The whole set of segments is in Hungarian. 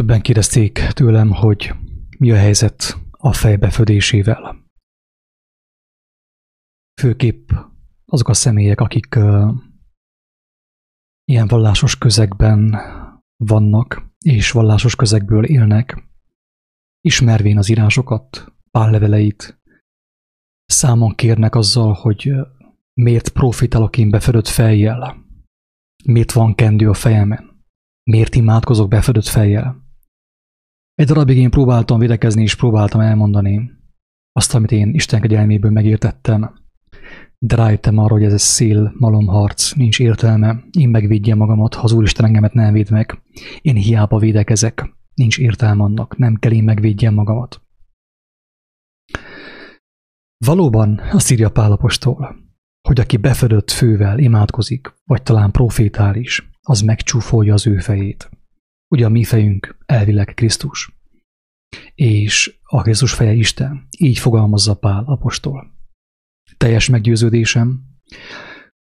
Többen kérdezték tőlem, hogy mi a helyzet a fejbefödésével. Főképp azok a személyek, akik uh, ilyen vallásos közegben vannak, és vallásos közegből élnek, ismervén az írásokat, pálleveleit, számon kérnek azzal, hogy miért profitálok én befedött fejjel, miért van kendő a fejemen, miért imádkozok befedött fejjel. Egy darabig én próbáltam védekezni, és próbáltam elmondani azt, amit én Isten kegyelméből megértettem, de rájöttem arra, hogy ez egy szél malomharc, nincs értelme. Én megvédjem magamat, ha az Úristen engemet nem véd meg. Én hiába védekezek, nincs értelme annak, nem kell én megvédjem magamat. Valóban azt írja Pálapostól, hogy aki befedött fővel imádkozik, vagy talán profétál is, az megcsúfolja az ő fejét. Ugye a mi fejünk elvileg Krisztus. És a Krisztus feje Isten. Így fogalmazza Pál apostol. Teljes meggyőződésem,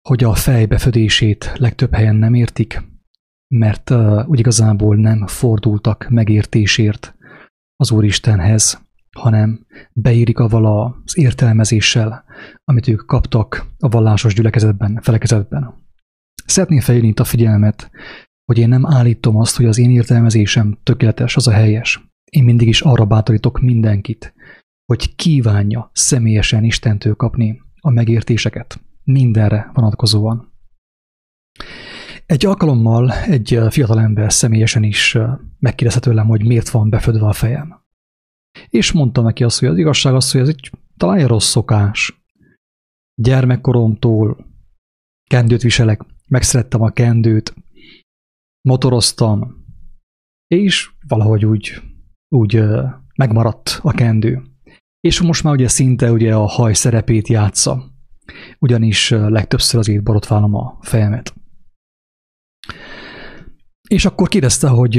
hogy a fej befedését legtöbb helyen nem értik, mert uh, úgy igazából nem fordultak megértésért az Úristenhez, hanem beírik avval az értelmezéssel, amit ők kaptak a vallásos gyülekezetben, felekezetben. Szeretném felhívni a figyelmet, hogy én nem állítom azt, hogy az én értelmezésem tökéletes, az a helyes. Én mindig is arra bátorítok mindenkit, hogy kívánja személyesen Istentől kapni a megértéseket mindenre vonatkozóan. Egy alkalommal egy fiatalember személyesen is megkérdezte tőlem, hogy miért van befödve a fejem. És mondta neki azt, hogy az igazság az, hogy ez egy talán egy rossz szokás. Gyermekkoromtól kendőt viselek, megszerettem a kendőt, motoroztam, és valahogy úgy, úgy megmaradt a kendő. És most már ugye szinte ugye a haj szerepét játsza, ugyanis legtöbbször azért borotválom a fejemet. És akkor kérdezte, hogy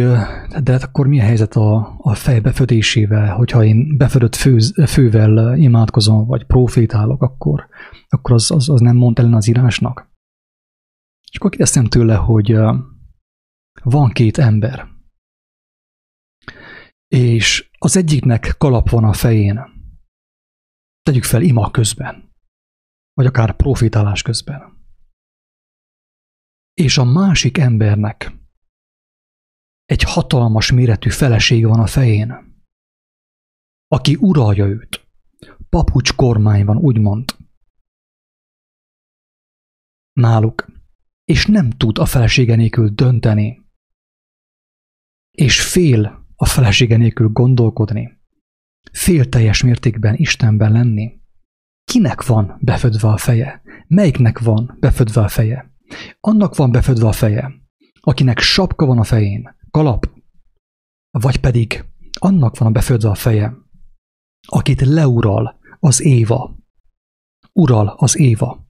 de hát akkor mi a helyzet a, a fej befödésével, hogyha én befödött fő, fővel imádkozom, vagy profétálok, akkor, akkor az, az, az nem mond ellen az írásnak. És akkor kérdeztem tőle, hogy van két ember, és az egyiknek kalap van a fején, tegyük fel ima közben, vagy akár profitálás közben. És a másik embernek egy hatalmas méretű feleség van a fején, aki uralja őt. Papucs kormány van, úgymond. Náluk. És nem tud a felesége nélkül dönteni. És fél a felesége nélkül gondolkodni. Fél teljes mértékben Istenben lenni. Kinek van befödve a feje? Melyiknek van befödve a feje? Annak van befödve a feje, akinek sapka van a fején, kalap, vagy pedig annak van a befödve a feje, akit leural az Éva. Ural az Éva.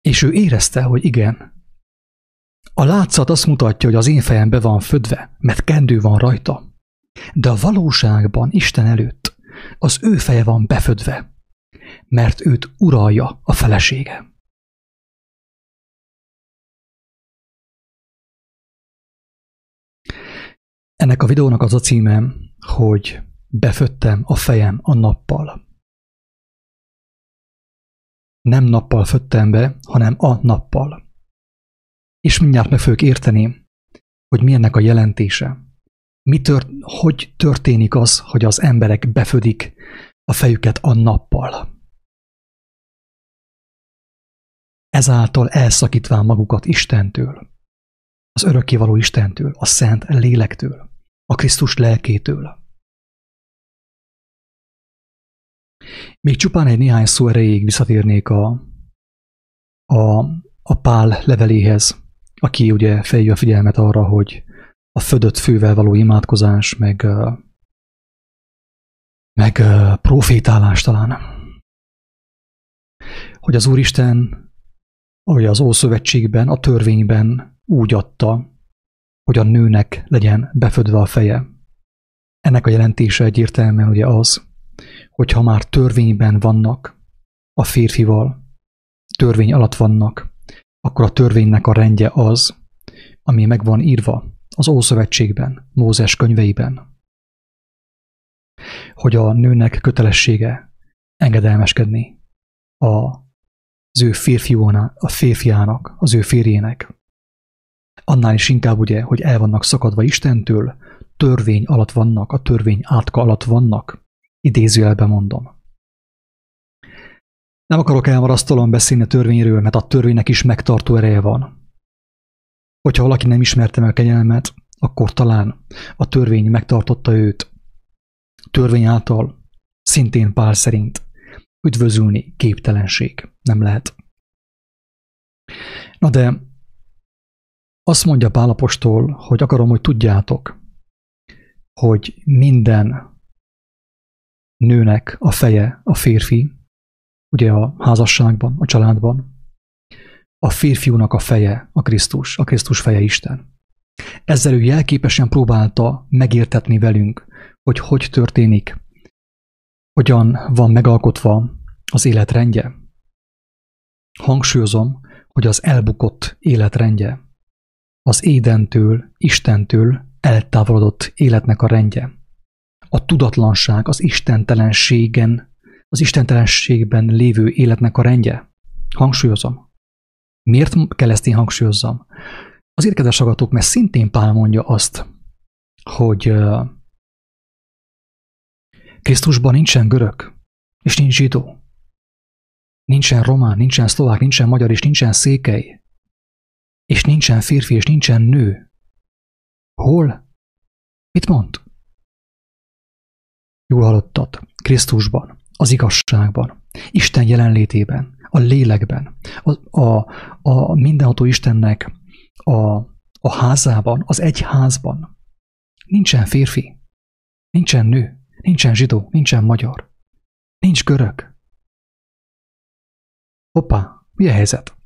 És ő érezte, hogy igen. A látszat azt mutatja, hogy az én fejem be van födve, mert kendő van rajta. De a valóságban Isten előtt az ő feje van befödve, mert őt uralja a felesége. Ennek a videónak az a címe, hogy beföttem a fejem a nappal. Nem nappal föttem be, hanem a nappal. És mindjárt meg fogjuk érteni, hogy mi ennek a jelentése. Mi tört, hogy történik az, hogy az emberek befödik a fejüket a nappal. Ezáltal elszakítván magukat Istentől az örökkévaló Istentől, a szent lélektől, a Krisztus lelkétől. Még csupán egy néhány szó erejéig visszatérnék a, a, a Pál leveléhez, aki ugye fejű a figyelmet arra, hogy a födött fővel való imádkozás, meg, meg profétálás talán. Hogy az Úristen, ahogy az Ószövetségben, a törvényben úgy adta, hogy a nőnek legyen befödve a feje. Ennek a jelentése egyértelműen ugye az, hogy ha már törvényben vannak a férfival, törvény alatt vannak, akkor a törvénynek a rendje az, ami meg van írva az Ószövetségben, Mózes könyveiben, hogy a nőnek kötelessége engedelmeskedni a, az ő a férfiának, az ő férjének. Annál is inkább ugye, hogy el vannak szakadva Istentől, törvény alatt vannak, a törvény átka alatt vannak, idézőjelben mondom. Nem akarok elmarasztalóan beszélni a törvényről, mert a törvénynek is megtartó ereje van. Hogyha valaki nem ismerte meg a kegyelmet, akkor talán a törvény megtartotta őt. Törvény által szintén pár szerint üdvözülni képtelenség. Nem lehet. Na de azt mondja Pálapostól, hogy akarom, hogy tudjátok, hogy minden nőnek a feje a férfi, ugye a házasságban, a családban, a férfiúnak a feje a Krisztus, a Krisztus feje Isten. Ezzel ő jelképesen próbálta megértetni velünk, hogy hogy történik, hogyan van megalkotva az életrendje. Hangsúlyozom, hogy az elbukott életrendje, az édentől, Istentől eltávolodott életnek a rendje. A tudatlanság, az istentelenségen, az istentelenségben lévő életnek a rendje. Hangsúlyozom. Miért kell ezt én hangsúlyozzam? Az érkezes agatok, mert szintén Pál mondja azt, hogy Krisztusban nincsen görög, és nincs zsidó. Nincsen román, nincsen szlovák, nincsen magyar, és nincsen székely. És nincsen férfi, és nincsen nő. Hol? Mit mond? Jól hallottad. Krisztusban, az igazságban, Isten jelenlétében, a lélekben, a, a, a mindenható Istennek a, a házában, az egy házban. Nincsen férfi, nincsen nő, nincsen zsidó, nincsen magyar, nincs görög. Hoppá, mi a helyzet?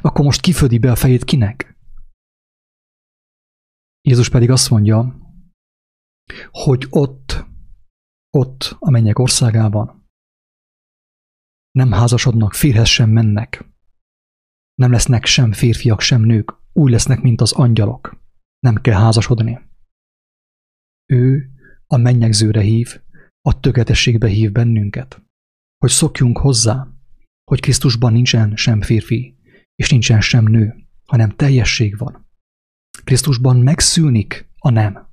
Akkor most kifödi be a fejét kinek? Jézus pedig azt mondja, hogy ott, ott a mennyek országában nem házasodnak, férhez sem mennek, nem lesznek sem férfiak, sem nők, úgy lesznek, mint az angyalok. Nem kell házasodni. Ő a mennyegzőre hív, a tökéletességbe hív bennünket, hogy szokjunk hozzá, hogy Krisztusban nincsen sem férfi, és nincsen sem nő, hanem teljesség van. Krisztusban megszűnik a nem.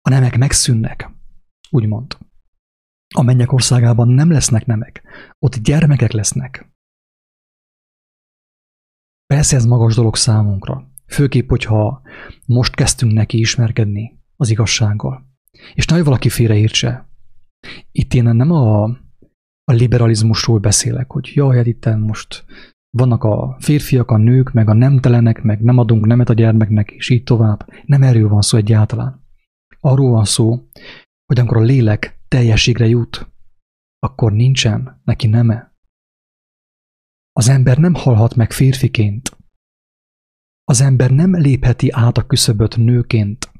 A nemek megszűnnek, úgymond. A mennyek országában nem lesznek nemek, ott gyermekek lesznek. Persze ez magas dolog számunkra, főképp, hogyha most kezdtünk neki ismerkedni az igazsággal. És nagy valaki félreértse. Itt én nem a, a liberalizmusról beszélek, hogy jaj, hát itt most vannak a férfiak, a nők, meg a nemtelenek, meg nem adunk nemet a gyermeknek, és így tovább. Nem erről van szó egyáltalán. Arról van szó, hogy amikor a lélek teljességre jut, akkor nincsen neki neme. Az ember nem halhat meg férfiként. Az ember nem lépheti át a küszöböt nőként.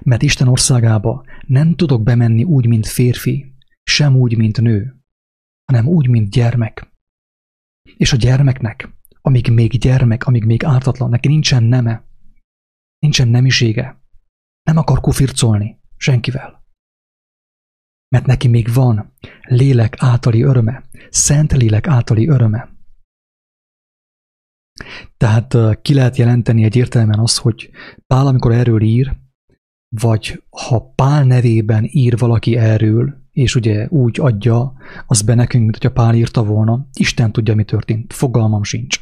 Mert Isten országába nem tudok bemenni úgy, mint férfi, sem úgy, mint nő, hanem úgy, mint gyermek. És a gyermeknek, amíg még gyermek, amíg még ártatlan, neki nincsen neme, nincsen nemisége, nem akar kufircolni senkivel. Mert neki még van lélek általi öröme, szent lélek általi öröme. Tehát ki lehet jelenteni egyértelműen azt, hogy Pál, amikor erről ír, vagy ha Pál nevében ír valaki erről, és ugye úgy adja az be nekünk, mint hogyha Pál írta volna, Isten tudja, mi történt, fogalmam sincs.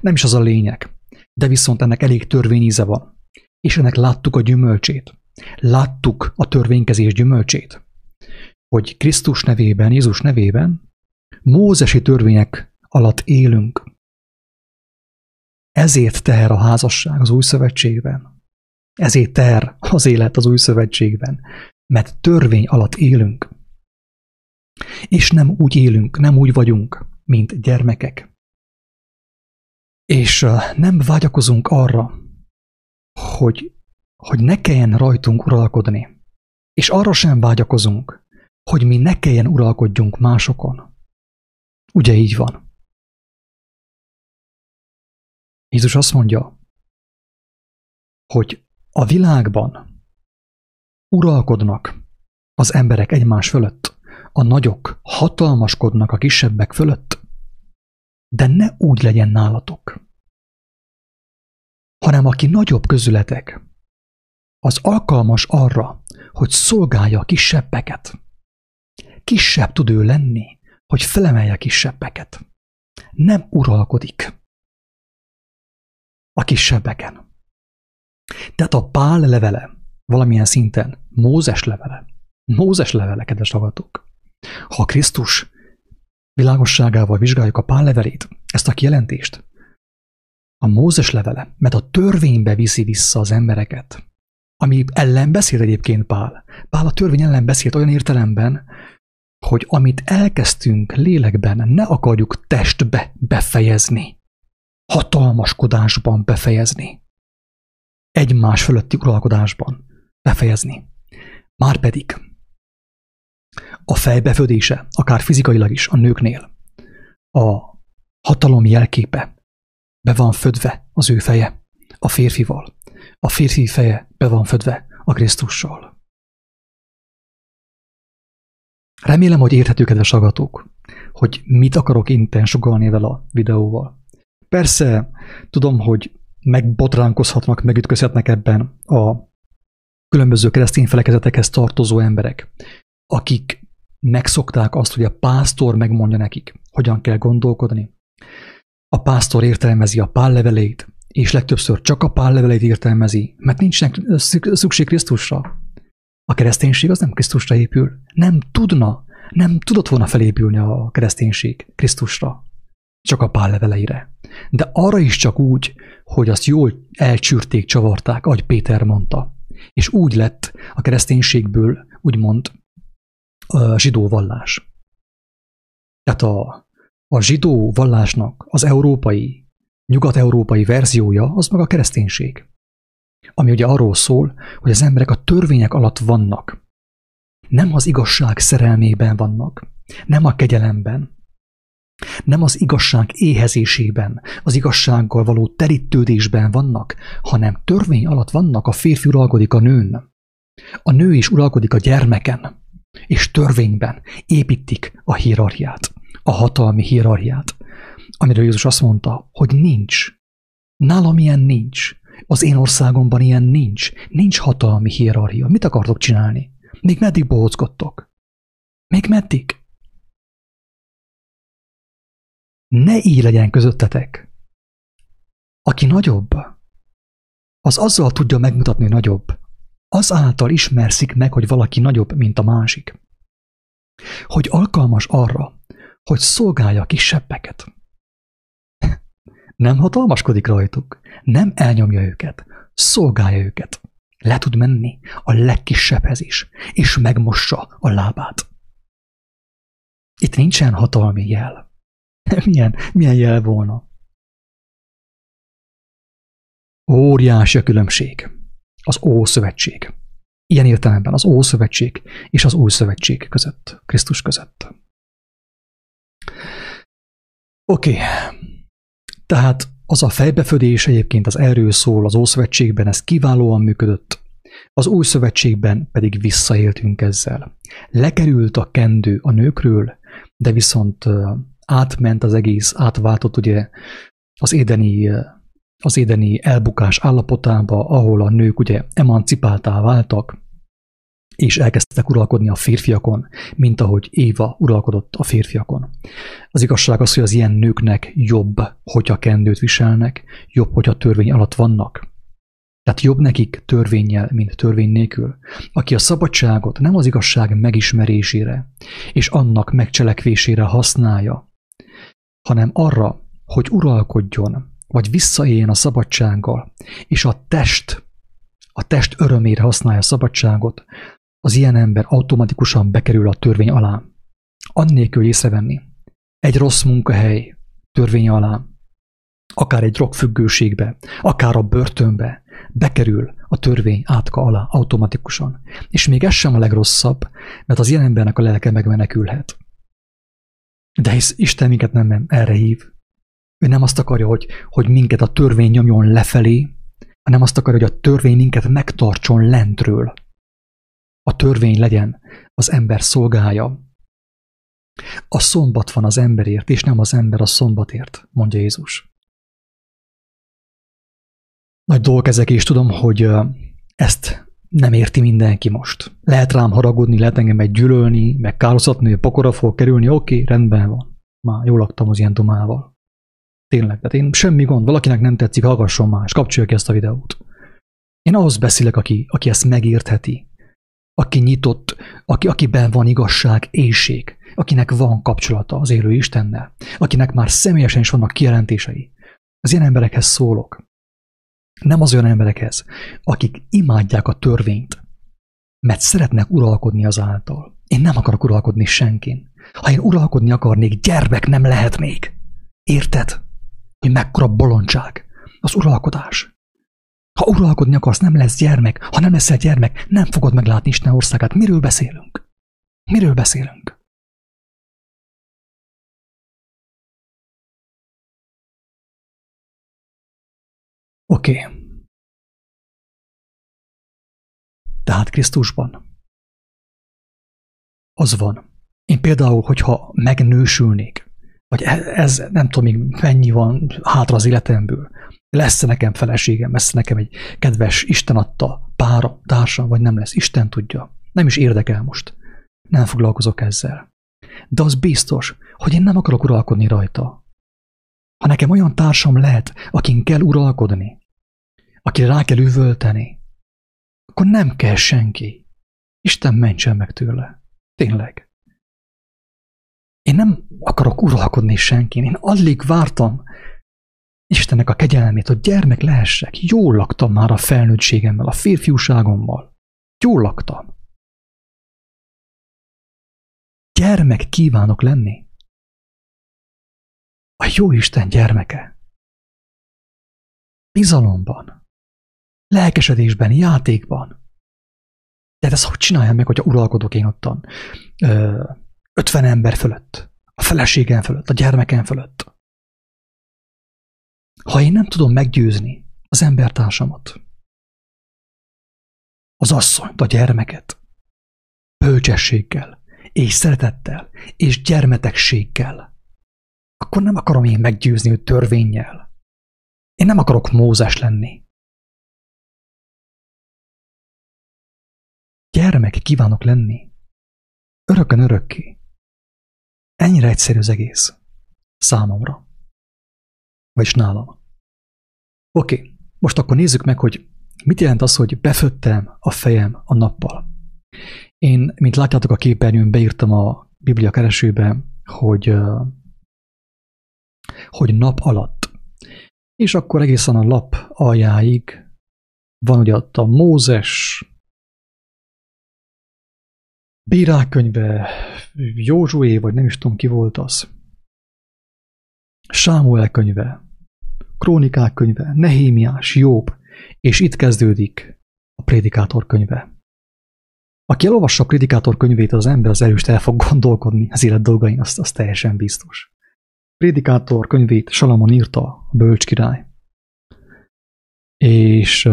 Nem is az a lényeg, de viszont ennek elég törvényíze van, és ennek láttuk a gyümölcsét. Láttuk a törvénykezés gyümölcsét, hogy Krisztus nevében, Jézus nevében mózesi törvények alatt élünk. Ezért teher a házasság az új szövetségben. Ezért teher az élet az új szövetségben. Mert törvény alatt élünk. És nem úgy élünk, nem úgy vagyunk, mint gyermekek. És nem vágyakozunk arra, hogy, hogy ne kelljen rajtunk uralkodni. És arra sem vágyakozunk, hogy mi ne kelljen uralkodjunk másokon. Ugye így van? Jézus azt mondja, hogy a világban uralkodnak az emberek egymás fölött, a nagyok hatalmaskodnak a kisebbek fölött, de ne úgy legyen nálatok, hanem aki nagyobb közületek, az alkalmas arra, hogy szolgálja a kisebbeket. Kisebb tud ő lenni, hogy felemelje kisebbeket. Nem uralkodik a kisebbeken. Tehát a pál levele valamilyen szinten Mózes levele. Mózes levele, kedves hallgatók. Ha Krisztus világosságával vizsgáljuk a pál levelét, ezt a kijelentést, a Mózes levele, mert a törvénybe viszi vissza az embereket, ami ellen beszél egyébként Pál. Pál a törvény ellen beszélt olyan értelemben, hogy amit elkezdtünk lélekben, ne akarjuk testbe befejezni, hatalmaskodásban befejezni, egymás fölötti uralkodásban befejezni. Márpedig a fejbefödése, akár fizikailag is a nőknél, a hatalom jelképe be van födve az ő feje a férfival. A férfi feje be van födve a Krisztussal. Remélem, hogy érthető, kedves agatók, hogy mit akarok inten sugalni vele a videóval. Persze, tudom, hogy megbotránkozhatnak, megütközhetnek ebben a különböző keresztény felekezetekhez tartozó emberek, akik megszokták azt, hogy a pásztor megmondja nekik, hogyan kell gondolkodni. A pásztor értelmezi a pállevelét, és legtöbbször csak a pállevelét értelmezi, mert nincsenek szükség Krisztusra. A kereszténység az nem Krisztusra épül. Nem tudna, nem tudott volna felépülni a kereszténység Krisztusra, csak a pálleveleire. De arra is csak úgy, hogy azt jól elcsürték, csavarták, ahogy Péter mondta. És úgy lett a kereszténységből, úgymond, a zsidó vallás. Tehát a, a zsidó vallásnak az európai, nyugat-európai verziója az maga a kereszténység. Ami ugye arról szól, hogy az emberek a törvények alatt vannak. Nem az igazság szerelmében vannak, nem a kegyelemben, nem az igazság éhezésében, az igazsággal való terítődésben vannak, hanem törvény alatt vannak, a férfi uralkodik a nőn. A nő is uralkodik a gyermeken, és törvényben építik a hierarchiát, a hatalmi hierarchiát, amiről Jézus azt mondta, hogy nincs. Nálam ilyen nincs. Az én országomban ilyen nincs. Nincs hatalmi hierarchia. Mit akartok csinálni? Még meddig bohóckodtok? Még meddig? Ne így legyen közöttetek. Aki nagyobb, az azzal tudja megmutatni, nagyobb. Az által ismerszik meg, hogy valaki nagyobb, mint a másik. Hogy alkalmas arra, hogy szolgálja a kisebbeket. Nem hatalmaskodik rajtuk, nem elnyomja őket, szolgálja őket. Le tud menni a legkisebbhez is, és megmossa a lábát. Itt nincsen hatalmi jel. milyen, milyen jel volna? Óriási a különbség. Az Ószövetség. Ilyen értelemben az Ószövetség és az Új Szövetség között, Krisztus között. Oké, okay. Tehát az a fejbefödés egyébként az erről szól az Ószövetségben, ez kiválóan működött, az Új Szövetségben pedig visszaéltünk ezzel. Lekerült a kendő a nőkről, de viszont átment az egész, átváltott ugye az édeni, az édeni elbukás állapotába, ahol a nők ugye emancipáltá váltak, és elkezdtek uralkodni a férfiakon, mint ahogy Éva uralkodott a férfiakon. Az igazság az, hogy az ilyen nőknek jobb, hogyha kendőt viselnek, jobb, hogyha törvény alatt vannak. Tehát jobb nekik törvényel, mint törvény nélkül. Aki a szabadságot nem az igazság megismerésére és annak megcselekvésére használja, hanem arra, hogy uralkodjon, vagy visszaéljen a szabadsággal, és a test, a test örömére használja a szabadságot, az ilyen ember automatikusan bekerül a törvény alá. Annélkül észrevenni. Egy rossz munkahely törvény alá, akár egy drogfüggőségbe, akár a börtönbe, bekerül a törvény átka alá automatikusan. És még ez sem a legrosszabb, mert az ilyen embernek a lelke megmenekülhet. De hisz Isten minket nem erre hív. Ő nem azt akarja, hogy, hogy minket a törvény nyomjon lefelé, hanem azt akarja, hogy a törvény minket megtartson lentről. A törvény legyen az ember szolgája. A szombat van az emberért, és nem az ember a szombatért, mondja Jézus. Nagy dolgok ezek, és tudom, hogy ezt nem érti mindenki most. Lehet rám haragudni, lehet engem egy gyűlölni, meg kározatni, hogy pokora fog kerülni, oké, rendben van. Már jól laktam az ilyen domával. Tényleg, tehát én semmi gond, valakinek nem tetszik, hallgasson más, kapcsolja ki ezt a videót. Én ahhoz beszélek, aki, aki ezt megértheti, aki nyitott, aki, akiben van igazság, éjség, akinek van kapcsolata az élő Istennel, akinek már személyesen is vannak kijelentései. Az ilyen emberekhez szólok. Nem az olyan emberekhez, akik imádják a törvényt, mert szeretnek uralkodni az által. Én nem akarok uralkodni senkin. Ha én uralkodni akarnék, gyermek nem lehetnék. Érted? Hogy mekkora bolondság az uralkodás. Ha uralkodni akarsz, nem lesz gyermek. Ha nem leszel gyermek, nem fogod meglátni Isten országát. Miről beszélünk? Miről beszélünk? Oké. Okay. Tehát Krisztusban az van. Én például, hogyha megnősülnék, vagy e- ez nem tudom még mennyi van hátra az életemből, lesz -e nekem feleségem, lesz -e nekem egy kedves Isten adta pára, társam, vagy nem lesz, Isten tudja. Nem is érdekel most. Nem foglalkozok ezzel. De az biztos, hogy én nem akarok uralkodni rajta. Ha nekem olyan társam lehet, akin kell uralkodni, akire rá kell üvölteni, akkor nem kell senki. Isten mentsen meg tőle. Tényleg. Én nem akarok uralkodni senkin. Én alig vártam Istennek a kegyelmét, hogy gyermek lehessek. Jól laktam már a felnőttségemmel, a férfiúságommal. Jól laktam. Gyermek kívánok lenni. A jó Isten gyermeke. Bizalomban, lelkesedésben, játékban. De ezt hogy csináljam meg, hogyha uralkodok én ottan? 50 ember fölött, a feleségem fölött, a gyermekem fölött. Ha én nem tudom meggyőzni az embertársamat, az asszonyt, a gyermeket, bölcsességgel, és szeretettel, és gyermetegséggel, akkor nem akarom én meggyőzni őt törvényjel. Én nem akarok Mózes lenni. Gyermek kívánok lenni. Örökön örökké. Ennyire egyszerű az egész. Számomra. Vagyis nálam. Oké, most akkor nézzük meg, hogy mit jelent az, hogy beföttem a fejem a nappal. Én, mint látjátok a képernyőn, beírtam a Biblia keresőbe, hogy, hogy nap alatt. És akkor egészen a lap aljáig van ugye ott a Mózes, Bírák könyve, Józsué, vagy nem is tudom ki volt az. Sámuel könyve, Krónikák könyve, Nehémiás, Jobb, és itt kezdődik a Prédikátor könyve. Aki elolvassa a Prédikátor könyvét, az ember az erőst el fog gondolkodni az élet dolgain, azt, azt teljesen biztos. Prédikátor könyvét Salamon írta, a bölcs király. És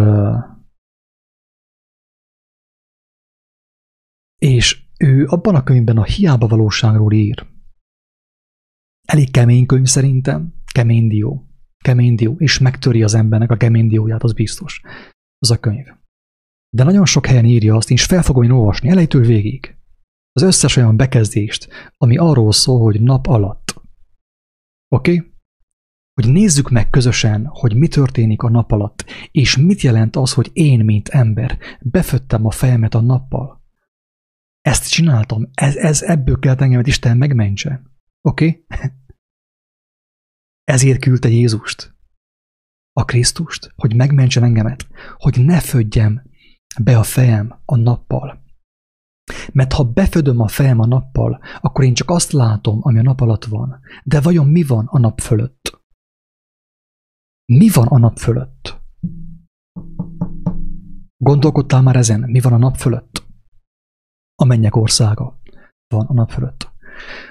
és ő abban a könyvben a hiába valóságról ír. Elég kemény könyv szerintem, kemény dió. Kemény dió, és megtöri az embernek a kemény dióját, az biztos. Az a könyv. De nagyon sok helyen írja azt, és fel fogom én olvasni elejtől végig. Az összes olyan bekezdést, ami arról szól, hogy nap alatt. Oké? Okay? Hogy nézzük meg közösen, hogy mi történik a nap alatt, és mit jelent az, hogy én, mint ember, beföttem a fejemet a nappal. Ezt csináltam, ez, ez ebből kell engemet Isten megmentse. Oké? Okay? Ezért küldte Jézust, a Krisztust, hogy megmentsen engemet, hogy ne födjem be a fejem a nappal. Mert ha befödöm a fejem a nappal, akkor én csak azt látom, ami a nap alatt van. De vajon mi van a nap fölött? Mi van a nap fölött? Gondolkodtál már ezen? Mi van a nap fölött? A mennyek országa van a nap fölött.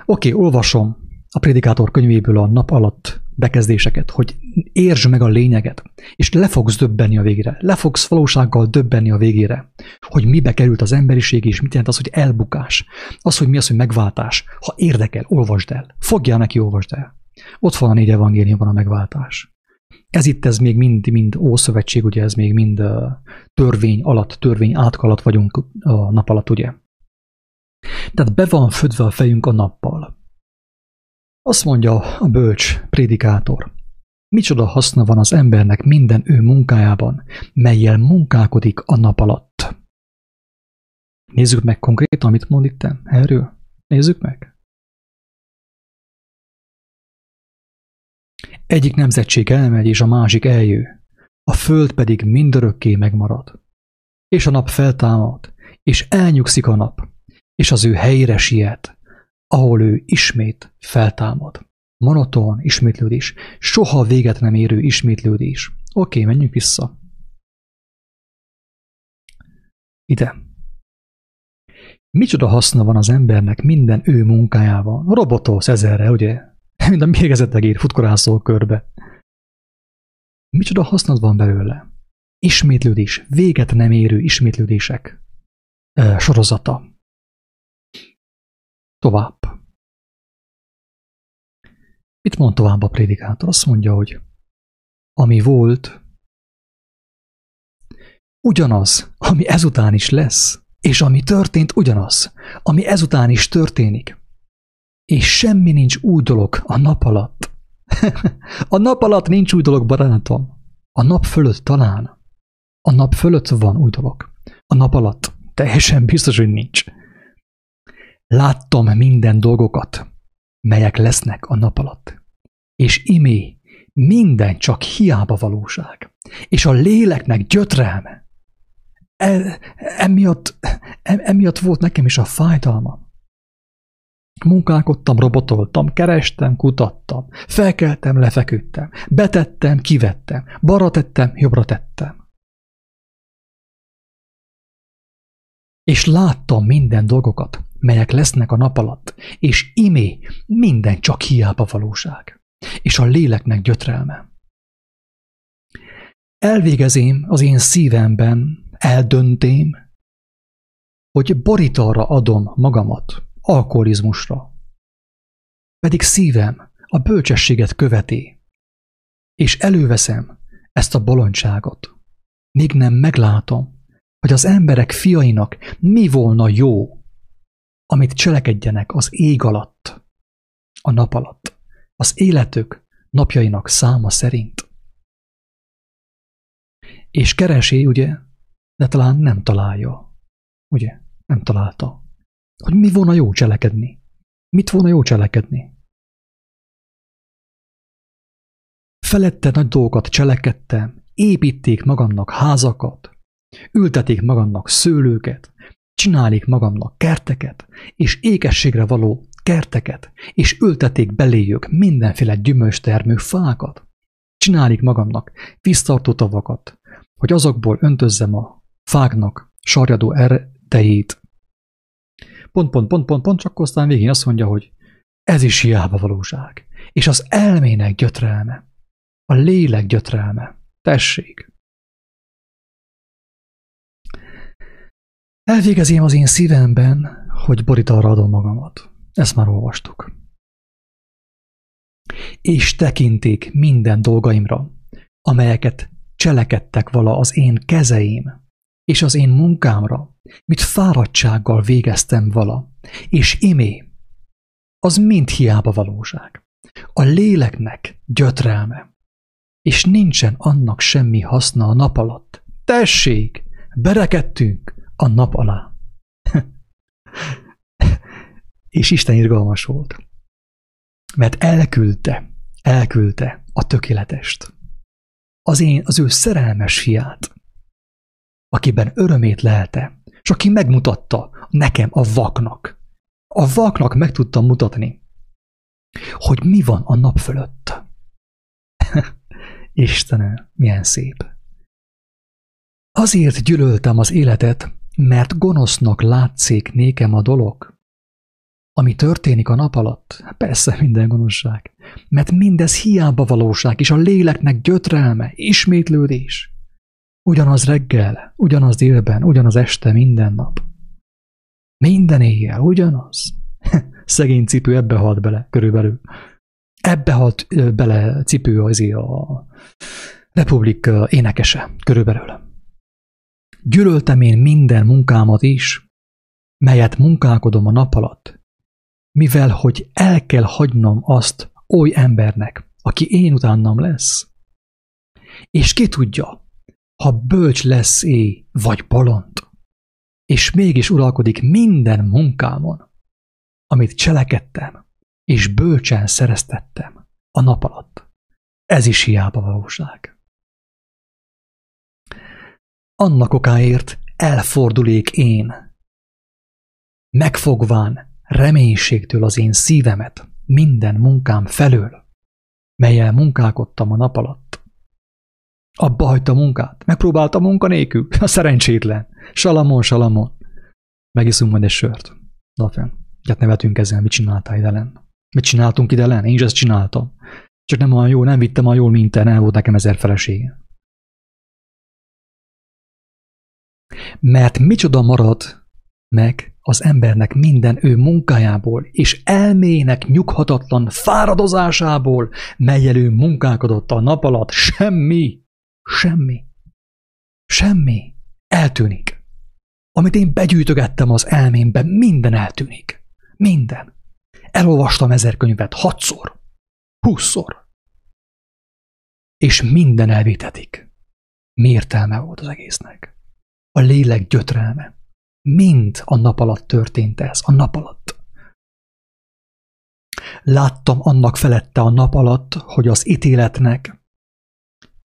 Oké, olvasom a prédikátor könyvéből a nap alatt bekezdéseket, hogy értsd meg a lényeget, és le fogsz döbbenni a végére. Le fogsz valósággal döbbenni a végére, hogy mibe került az emberiség, és mit jelent az, hogy elbukás. Az, hogy mi az, hogy megváltás. Ha érdekel, olvasd el. Fogjál neki, olvasd el. Ott van a négy evangéliumban a megváltás. Ez itt, ez még mind, mind Ószövetség, ugye ez még mind uh, törvény alatt, törvény átk alatt vagyunk a nap alatt, ugye. Tehát be van födve a fejünk a nappal. Azt mondja a bölcs prédikátor. Micsoda haszna van az embernek minden ő munkájában, melyel munkálkodik a nap alatt. Nézzük meg konkrétan, amit mond itt erről. Nézzük meg. Egyik nemzetség elmegy, és a másik eljő. A föld pedig mindörökké megmarad. És a nap feltámad, és elnyugszik a nap, és az ő helyére siet, ahol ő ismét feltámad. Monoton ismétlődés, soha véget nem érő ismétlődés. Oké, menjünk vissza. Ide. Micsoda haszna van az embernek minden ő munkájával? Robotolsz ezerre, ugye? Mind a mérgezeteg ír, futkorászol körbe. Micsoda hasznod van belőle? Ismétlődés, véget nem érő ismétlődések sorozata. Tovább. Mit mond tovább a prédikátor? Azt mondja, hogy ami volt, ugyanaz, ami ezután is lesz, és ami történt, ugyanaz, ami ezután is történik. És semmi nincs új dolog a nap alatt. a nap alatt nincs új dolog, barátom. A nap fölött talán. A nap fölött van új dolog. A nap alatt teljesen biztos, hogy nincs. Láttam minden dolgokat, melyek lesznek a nap alatt. És imé, minden csak hiába valóság. És a léleknek gyötrelme. E, emiatt, e, emiatt volt nekem is a fájdalmam. Munkálkodtam, robotoltam, kerestem, kutattam, felkeltem, lefeküdtem, betettem, kivettem, balra tettem, jobbra tettem. És láttam minden dolgokat, melyek lesznek a nap alatt, és imé minden csak hiába valóság, és a léleknek gyötrelme. Elvégezém az én szívemben, eldöntém, hogy borítalra adom magamat alkoholizmusra. Pedig szívem a bölcsességet követi, és előveszem ezt a bolondságot, míg nem meglátom, hogy az emberek fiainak mi volna jó, amit cselekedjenek az ég alatt, a nap alatt, az életük napjainak száma szerint. És keresi, ugye, de talán nem találja. Ugye, nem találta. Hogy mi volna jó cselekedni? Mit volna jó cselekedni? Felette nagy dolgokat cselekedtem, építék magamnak házakat, ülteték magamnak szőlőket, csinálik magamnak kerteket, és ékességre való kerteket, és ülteték beléjük mindenféle gyümölcstermő fákat. Csinálik magamnak víztartó tavakat, hogy azokból öntözzem a fáknak sarjadó erdejét. Pont, pont, pont, pont, pont, csak aztán végén azt mondja, hogy ez is hiába valóság. És az elmének gyötrelme, a lélek gyötrelme. Tessék! Elvégezém az én szívemben, hogy borítalra adom magamat. Ezt már olvastuk. És tekinték minden dolgaimra, amelyeket cselekedtek vala az én kezeim, és az én munkámra, mit fáradtsággal végeztem vala, és imé, az mind hiába valóság. A léleknek gyötrelme, és nincsen annak semmi haszna a nap alatt. Tessék, berekedtünk, a nap alá. és Isten irgalmas volt. Mert elküldte, elküldte a tökéletest. Az én, az ő szerelmes fiát, akiben örömét lelte, és aki megmutatta nekem a vaknak. A vaknak meg tudtam mutatni, hogy mi van a nap fölött. Istenem, milyen szép. Azért gyűlöltem az életet, mert gonosznak látszik nékem a dolog, ami történik a nap alatt, persze minden gonoszság, mert mindez hiába valóság, és a léleknek gyötrelme, ismétlődés. Ugyanaz reggel, ugyanaz délben, ugyanaz este, minden nap. Minden éjjel, ugyanaz. Szegény cipő ebbe halt bele, körülbelül. Ebbe halt bele cipő az a Republik énekese, körülbelül. Gyűlöltem én minden munkámat is, melyet munkálkodom a nap alatt, mivel hogy el kell hagynom azt oly embernek, aki én utánam lesz. És ki tudja, ha bölcs lesz é, vagy bolond, és mégis uralkodik minden munkámon, amit cselekedtem, és bölcsen szereztettem a nap alatt. Ez is hiába valóság. Annak okáért elfordulék én, megfogván reménységtől az én szívemet minden munkám felől, melyel munkálkodtam a nap alatt. Abba hagyta munkát, megpróbálta a munka nélkül, a szerencsétlen. Salamon, salamon. Megiszunk majd egy sört. Dafen. Hát nevetünk ezzel, mit csináltál ide len? Mit csináltunk ide len? Én is ezt csináltam. Csak nem olyan jó, nem vittem a jól minten, el volt nekem ezer felesége. Mert micsoda marad meg az embernek minden ő munkájából és elmének nyughatatlan fáradozásából, melyel ő munkálkodott a nap alatt, semmi, semmi, semmi eltűnik. Amit én begyűjtögettem az elmémbe, minden eltűnik. Minden. Elolvastam ezer könyvet hatszor, húszszor. És minden elvitetik. Mi értelme volt az egésznek? A lélek gyötrelme. Mind a nap alatt történt ez, a nap alatt. Láttam annak felette a nap alatt, hogy az ítéletnek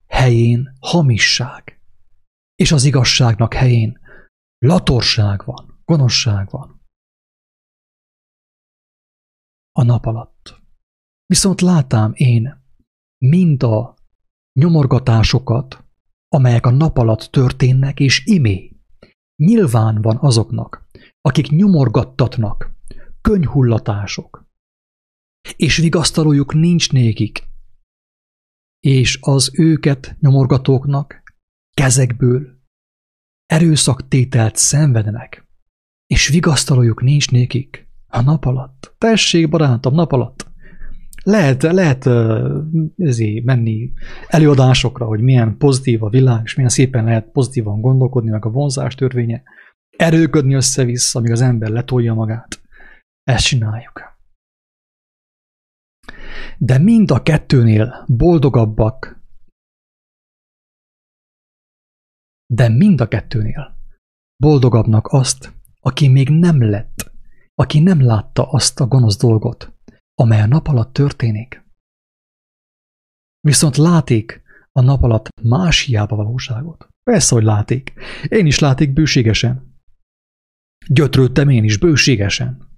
helyén hamisság, és az igazságnak helyén latorság van, gonoszság van. A nap alatt. Viszont látám én mind a nyomorgatásokat, amelyek a nap alatt történnek, és imé Nyilván van azoknak, akik nyomorgattatnak, könyhullatások, és vigasztalójuk nincs nékik, és az őket nyomorgatóknak kezekből erőszaktételt szenvednek, és vigasztalójuk nincs nékik a nap alatt. Tessék, barátom, nap alatt. Lehet, lehet ezé, menni előadásokra, hogy milyen pozitív a világ, és milyen szépen lehet pozitívan gondolkodni, meg a vonzás törvénye. Erőködni össze-vissza, amíg az ember letolja magát. Ezt csináljuk. De mind a kettőnél boldogabbak, de mind a kettőnél boldogabbnak azt, aki még nem lett, aki nem látta azt a gonosz dolgot, amely a nap alatt történik. Viszont látik a nap alatt más hiába valóságot. Persze, hogy látik. Én is látik bőségesen. Gyötrődtem én is bőségesen.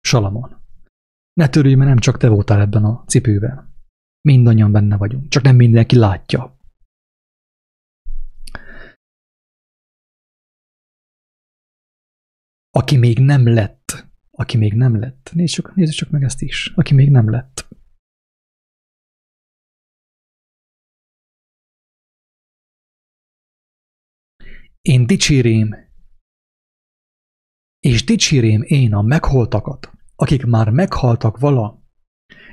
Salamon. Ne törülj, mert nem csak te voltál ebben a cipőben. Mindannyian benne vagyunk, csak nem mindenki látja. Aki még nem lett aki még nem lett. Csak, nézd csak meg ezt is. Aki még nem lett. Én dicsérém, és dicsérém én a megholtakat, akik már meghaltak vala,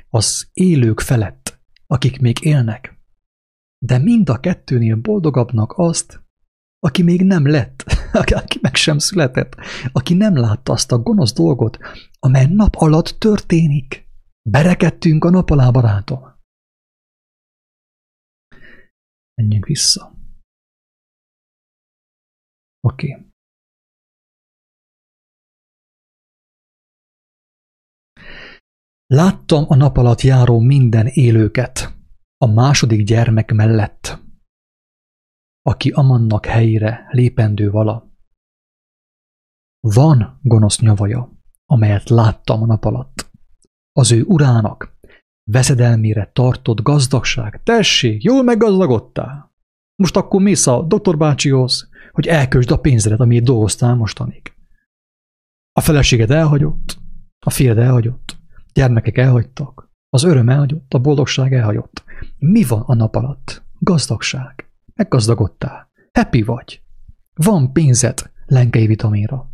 az élők felett, akik még élnek. De mind a kettőnél boldogabbnak azt, aki még nem lett, aki meg sem született, aki nem látta azt a gonosz dolgot, amely nap alatt történik. Berekedtünk a nap alá, barátom. Menjünk vissza. Oké. Láttam a nap alatt járó minden élőket, a második gyermek mellett, aki amannak helyére lépendő vala. Van gonosz nyavaja, amelyet láttam a nap alatt. Az ő urának veszedelmére tartott gazdagság. Tessék, jól meggazdagodtál. Most akkor mész a doktor bácsihoz, hogy elkösd a pénzedet, amit dolgoztál mostanig. A feleséged elhagyott, A fiad elhagyott, gyermekek elhagytak, az öröm elhagyott, a boldogság elhagyott. Mi van a nap alatt? Gazdagság. Meggazdagodtál. Happy vagy. Van pénzed lenkei vitaminra.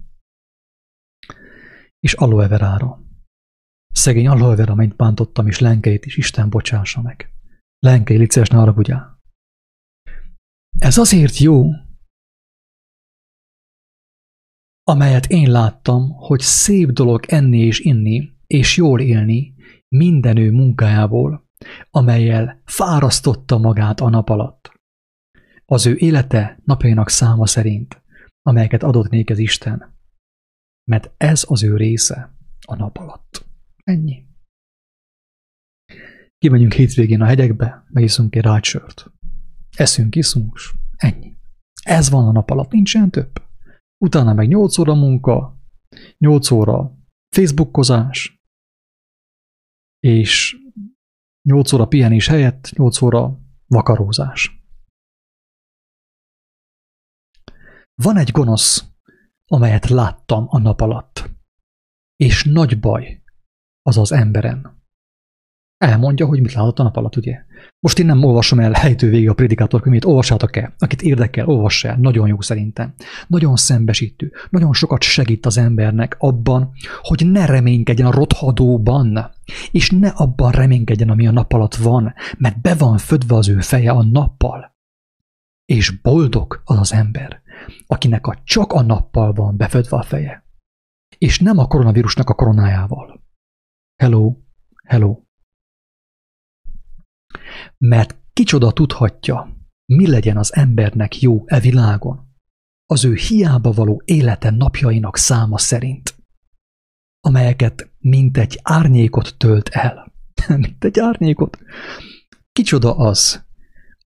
És aloe verára. Szegény aloe vera, mint bántottam, és lenkeit is Isten bocsássa meg. Lenkei, licces, ne haragudjál. Ez azért jó, amelyet én láttam, hogy szép dolog enni és inni, és jól élni minden munkájából, amelyel fárasztotta magát a nap alatt. Az ő élete napjainak száma szerint, amelyeket adott néked Isten, mert ez az ő része a nap alatt. Ennyi. Kimegyünk hétvégén a hegyekbe, megiszunk egy rácsört. Eszünk, iszunk, ennyi. Ez van a nap alatt, nincsen több. Utána meg 8 óra munka, 8 óra Facebookozás, és 8 óra pihenés helyett 8 óra vakarózás. Van egy gonosz, amelyet láttam a nap alatt, és nagy baj az az emberen. Elmondja, hogy mit látott a nap alatt, ugye? Most én nem olvasom el helytő végig a Predikátor könyvét, olvassátok el. Akit érdekel, olvassa el. Nagyon jó szerintem. Nagyon szembesítő. Nagyon sokat segít az embernek abban, hogy ne reménykedjen a rothadóban, és ne abban reménykedjen, ami a nap alatt van, mert be van födve az ő feje a nappal. És boldog az az ember, akinek a csak a nappal van befödve a feje. És nem a koronavírusnak a koronájával. Hello, hello. Mert kicsoda tudhatja, mi legyen az embernek jó e világon, az ő hiába való élete napjainak száma szerint, amelyeket mint egy árnyékot tölt el. mint egy árnyékot. Kicsoda az,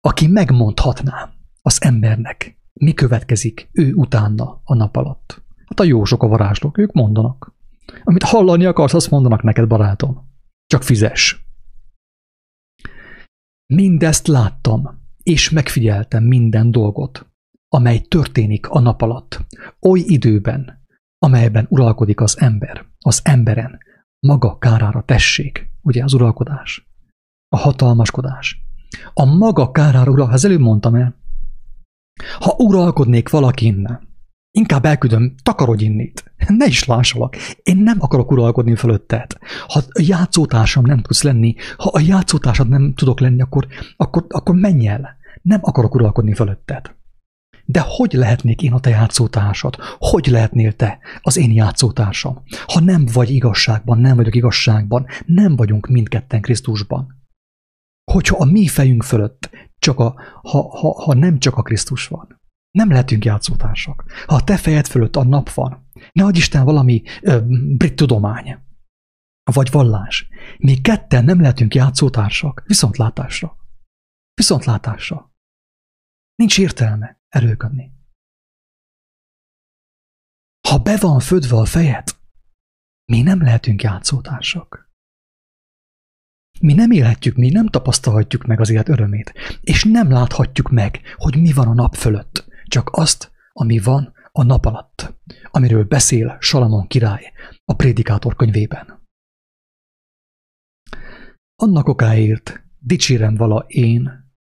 aki megmondhatná az embernek, mi következik ő utána a nap alatt. Hát a jósok, a varázslók, ők mondanak. Amit hallani akarsz, azt mondanak neked, barátom. Csak fizes. Mindezt láttam, és megfigyeltem minden dolgot, amely történik a nap alatt, oly időben, amelyben uralkodik az ember, az emberen, maga kárára tessék, ugye az uralkodás, a hatalmaskodás. A maga kárára uralkodás, az előbb mondtam el, ha uralkodnék valakinnen, Inkább elküldöm, takarodj innét. Ne is lássalak. Én nem akarok uralkodni fölötted. Ha a játszótársam nem tudsz lenni, ha a játszótársad nem tudok lenni, akkor, akkor, akkor menj el. Nem akarok uralkodni fölötted. De hogy lehetnék én a te játszótársad? Hogy lehetnél te az én játszótársam? Ha nem vagy igazságban, nem vagyok igazságban, nem vagyunk mindketten Krisztusban. Hogyha a mi fejünk fölött csak a, ha, ha, ha nem csak a Krisztus van, nem lehetünk játszótársak. Ha a te fejed fölött a nap van, ne adj Isten valami ö, brit tudomány, vagy vallás. Mi ketten nem lehetünk játszótársak, viszontlátásra. Viszontlátásra. Nincs értelme erőködni. Ha be van födve a fejed, mi nem lehetünk játszótársak. Mi nem élhetjük, mi nem tapasztalhatjuk meg az élet örömét, és nem láthatjuk meg, hogy mi van a nap fölött csak azt, ami van a nap alatt, amiről beszél Salamon király a Prédikátor könyvében. Annak okáért dicsérem vala én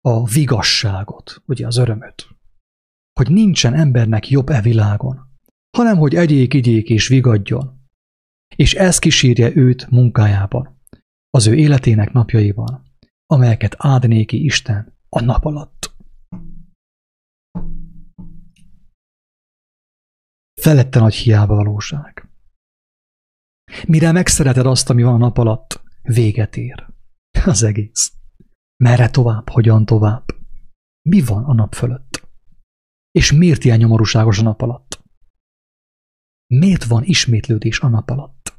a vigasságot, ugye az örömöt, hogy nincsen embernek jobb e világon, hanem hogy egyék, igyék és vigadjon, és ez kísérje őt munkájában, az ő életének napjaiban, amelyeket áld néki Isten a nap alatt. Felette nagy hiába valóság. Mire megszereted azt, ami van a nap alatt, véget ér. Az egész. Merre tovább, hogyan tovább? Mi van a nap fölött? És miért ilyen nyomorúságos a nap alatt? Miért van ismétlődés a nap alatt?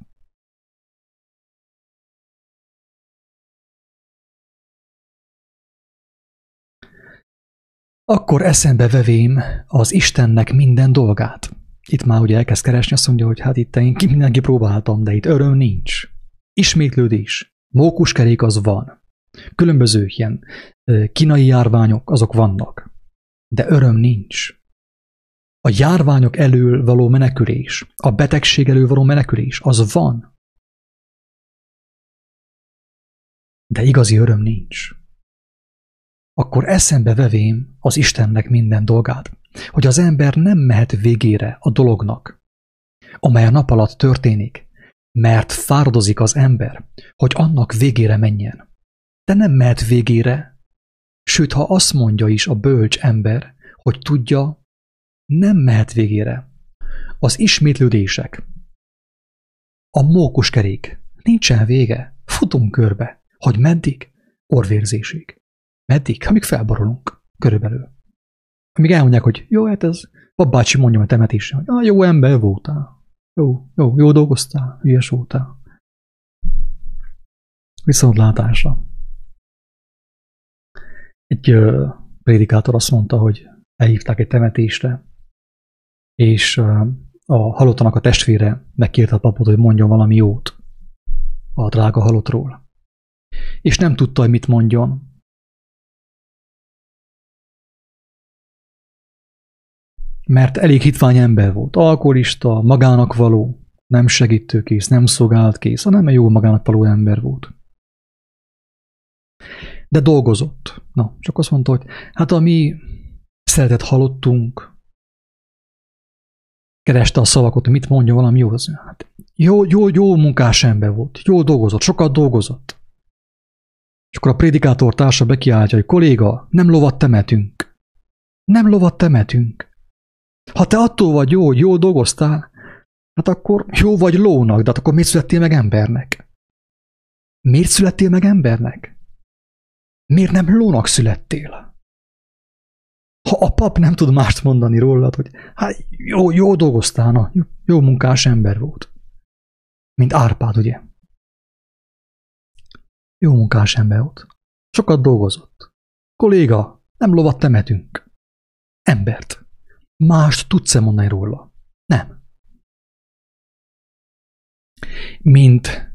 Akkor eszembe vevém az Istennek minden dolgát, itt már ugye elkezd keresni, azt mondja, hogy hát itt én ki mindenki próbáltam, de itt öröm nincs. Ismétlődés. Mókuskerék az van. Különböző ilyen kínai járványok, azok vannak. De öröm nincs. A járványok elől való menekülés, a betegség elől való menekülés, az van. De igazi öröm nincs. Akkor eszembe vevém az Istennek minden dolgát, hogy az ember nem mehet végére a dolognak, amely a nap alatt történik, mert fáradozik az ember, hogy annak végére menjen. De nem mehet végére, sőt, ha azt mondja is a bölcs ember, hogy tudja, nem mehet végére. Az ismétlődések, a mókus kerék, nincsen vége, futunk körbe, hogy meddig? Orvérzésig. Meddig? Amíg felborulunk, körülbelül. Amíg elmondják, hogy jó, hát ez babácsi mondja a temetésre, hogy ah, jó ember voltál. Jó, jó, jó dolgoztál, ügyes voltál. Viszontlátásra. Egy ö, prédikátor azt mondta, hogy elhívták egy temetésre, és ö, a halottanak a testvére megkérte a papot, hogy mondjon valami jót a drága halottról. És nem tudta, hogy mit mondjon, mert elég hitvány ember volt, alkoholista, magának való, nem segítőkész, nem szolgálatkész, hanem egy jó magának való ember volt. De dolgozott. Na, csak azt mondta, hogy hát a mi szeretet halottunk, kereste a szavakat, mit mondja valami jó. Hát jó, jó, jó munkás ember volt, jó dolgozott, sokat dolgozott. És akkor a prédikátor társa bekiáltja, hogy kolléga, nem lovat temetünk. Nem lovat temetünk. Ha te attól vagy jó, hogy jól dolgoztál, hát akkor jó vagy lónak, de hát akkor miért születtél meg embernek? Miért születtél meg embernek? Miért nem lónak születtél? Ha a pap nem tud mást mondani rólad, hogy hát jó, jó dolgoztál, na, jó, jó munkás ember volt. Mint Árpád, ugye? Jó munkás ember volt. Sokat dolgozott. Kolléga, nem lovat temetünk. Embert. Mást tudsz-e mondani róla? Nem. Mint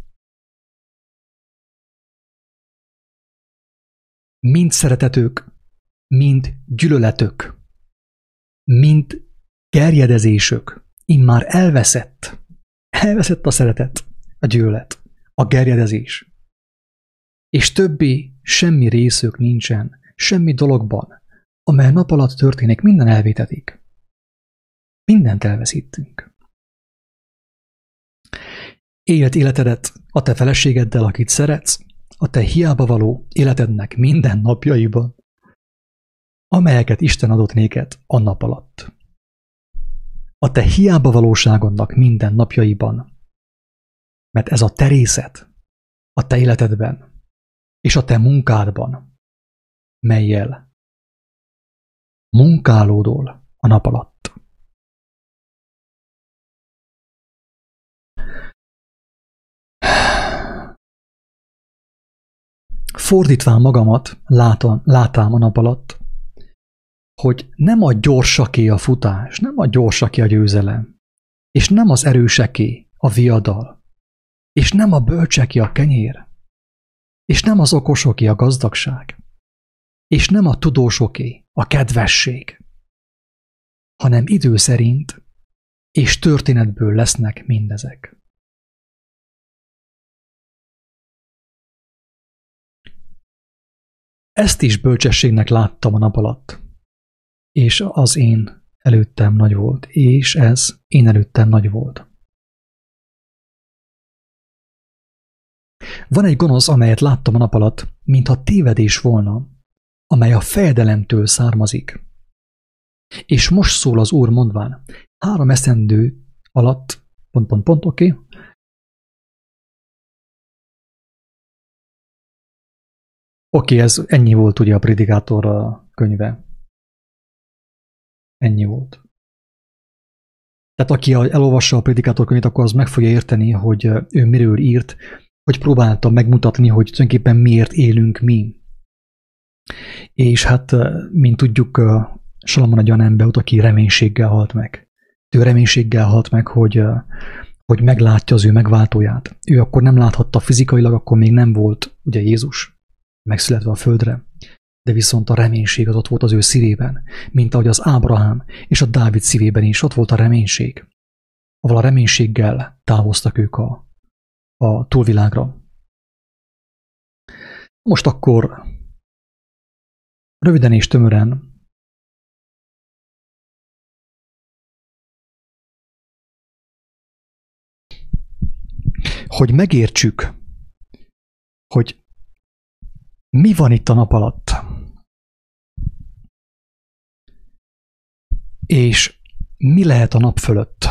mind szeretetők, mind gyűlöletök, mind gerjedezésök, immár elveszett. Elveszett a szeretet, a gyűlölet, a gerjedezés. És többi semmi részük nincsen, semmi dologban, amely nap alatt történik, minden elvétetik. Mindent elveszítünk. Élt életedet a te feleségeddel, akit szeretsz, a te hiába való életednek minden napjaiban, amelyeket Isten adott néked a nap alatt. A te hiába valóságodnak minden napjaiban, mert ez a te részed a te életedben és a te munkádban, melyel munkálódol a nap alatt. Fordítván magamat, látom, látám a nap alatt, hogy nem a gyorsaké a futás, nem a gyorsaké a győzelem, és nem az erőseké a viadal, és nem a bölcseké a kenyér, és nem az okosoké a gazdagság, és nem a tudósoké a kedvesség, hanem idő szerint és történetből lesznek mindezek. Ezt is bölcsességnek láttam a nap alatt. És az én előttem nagy volt, és ez én előttem nagy volt. Van egy gonosz, amelyet láttam a nap alatt, mintha tévedés volna, amely a fejedelemtől származik. És most szól az Úr mondván, három eszendő alatt, pont, pont, pont, oké, okay, Oké, ez ennyi volt ugye a Predikátor könyve. Ennyi volt. Tehát aki elolvassa a Predikátor könyvet, akkor az meg fogja érteni, hogy ő miről írt, hogy próbálta megmutatni, hogy tulajdonképpen miért élünk mi. És hát, mint tudjuk, Salamon egy olyan ember aki reménységgel halt meg. Ő reménységgel halt meg, hogy, hogy meglátja az ő megváltóját. Ő akkor nem láthatta fizikailag, akkor még nem volt ugye Jézus megszületve a földre. de viszont a reménység az ott volt az ő szívében, mint ahogy az Ábrahám és a Dávid szívében is ott volt a reménység. Ahol a reménységgel távoztak ők a, a túlvilágra. Most akkor röviden és tömören hogy megértsük, hogy mi van itt a nap alatt. És mi lehet a nap fölött?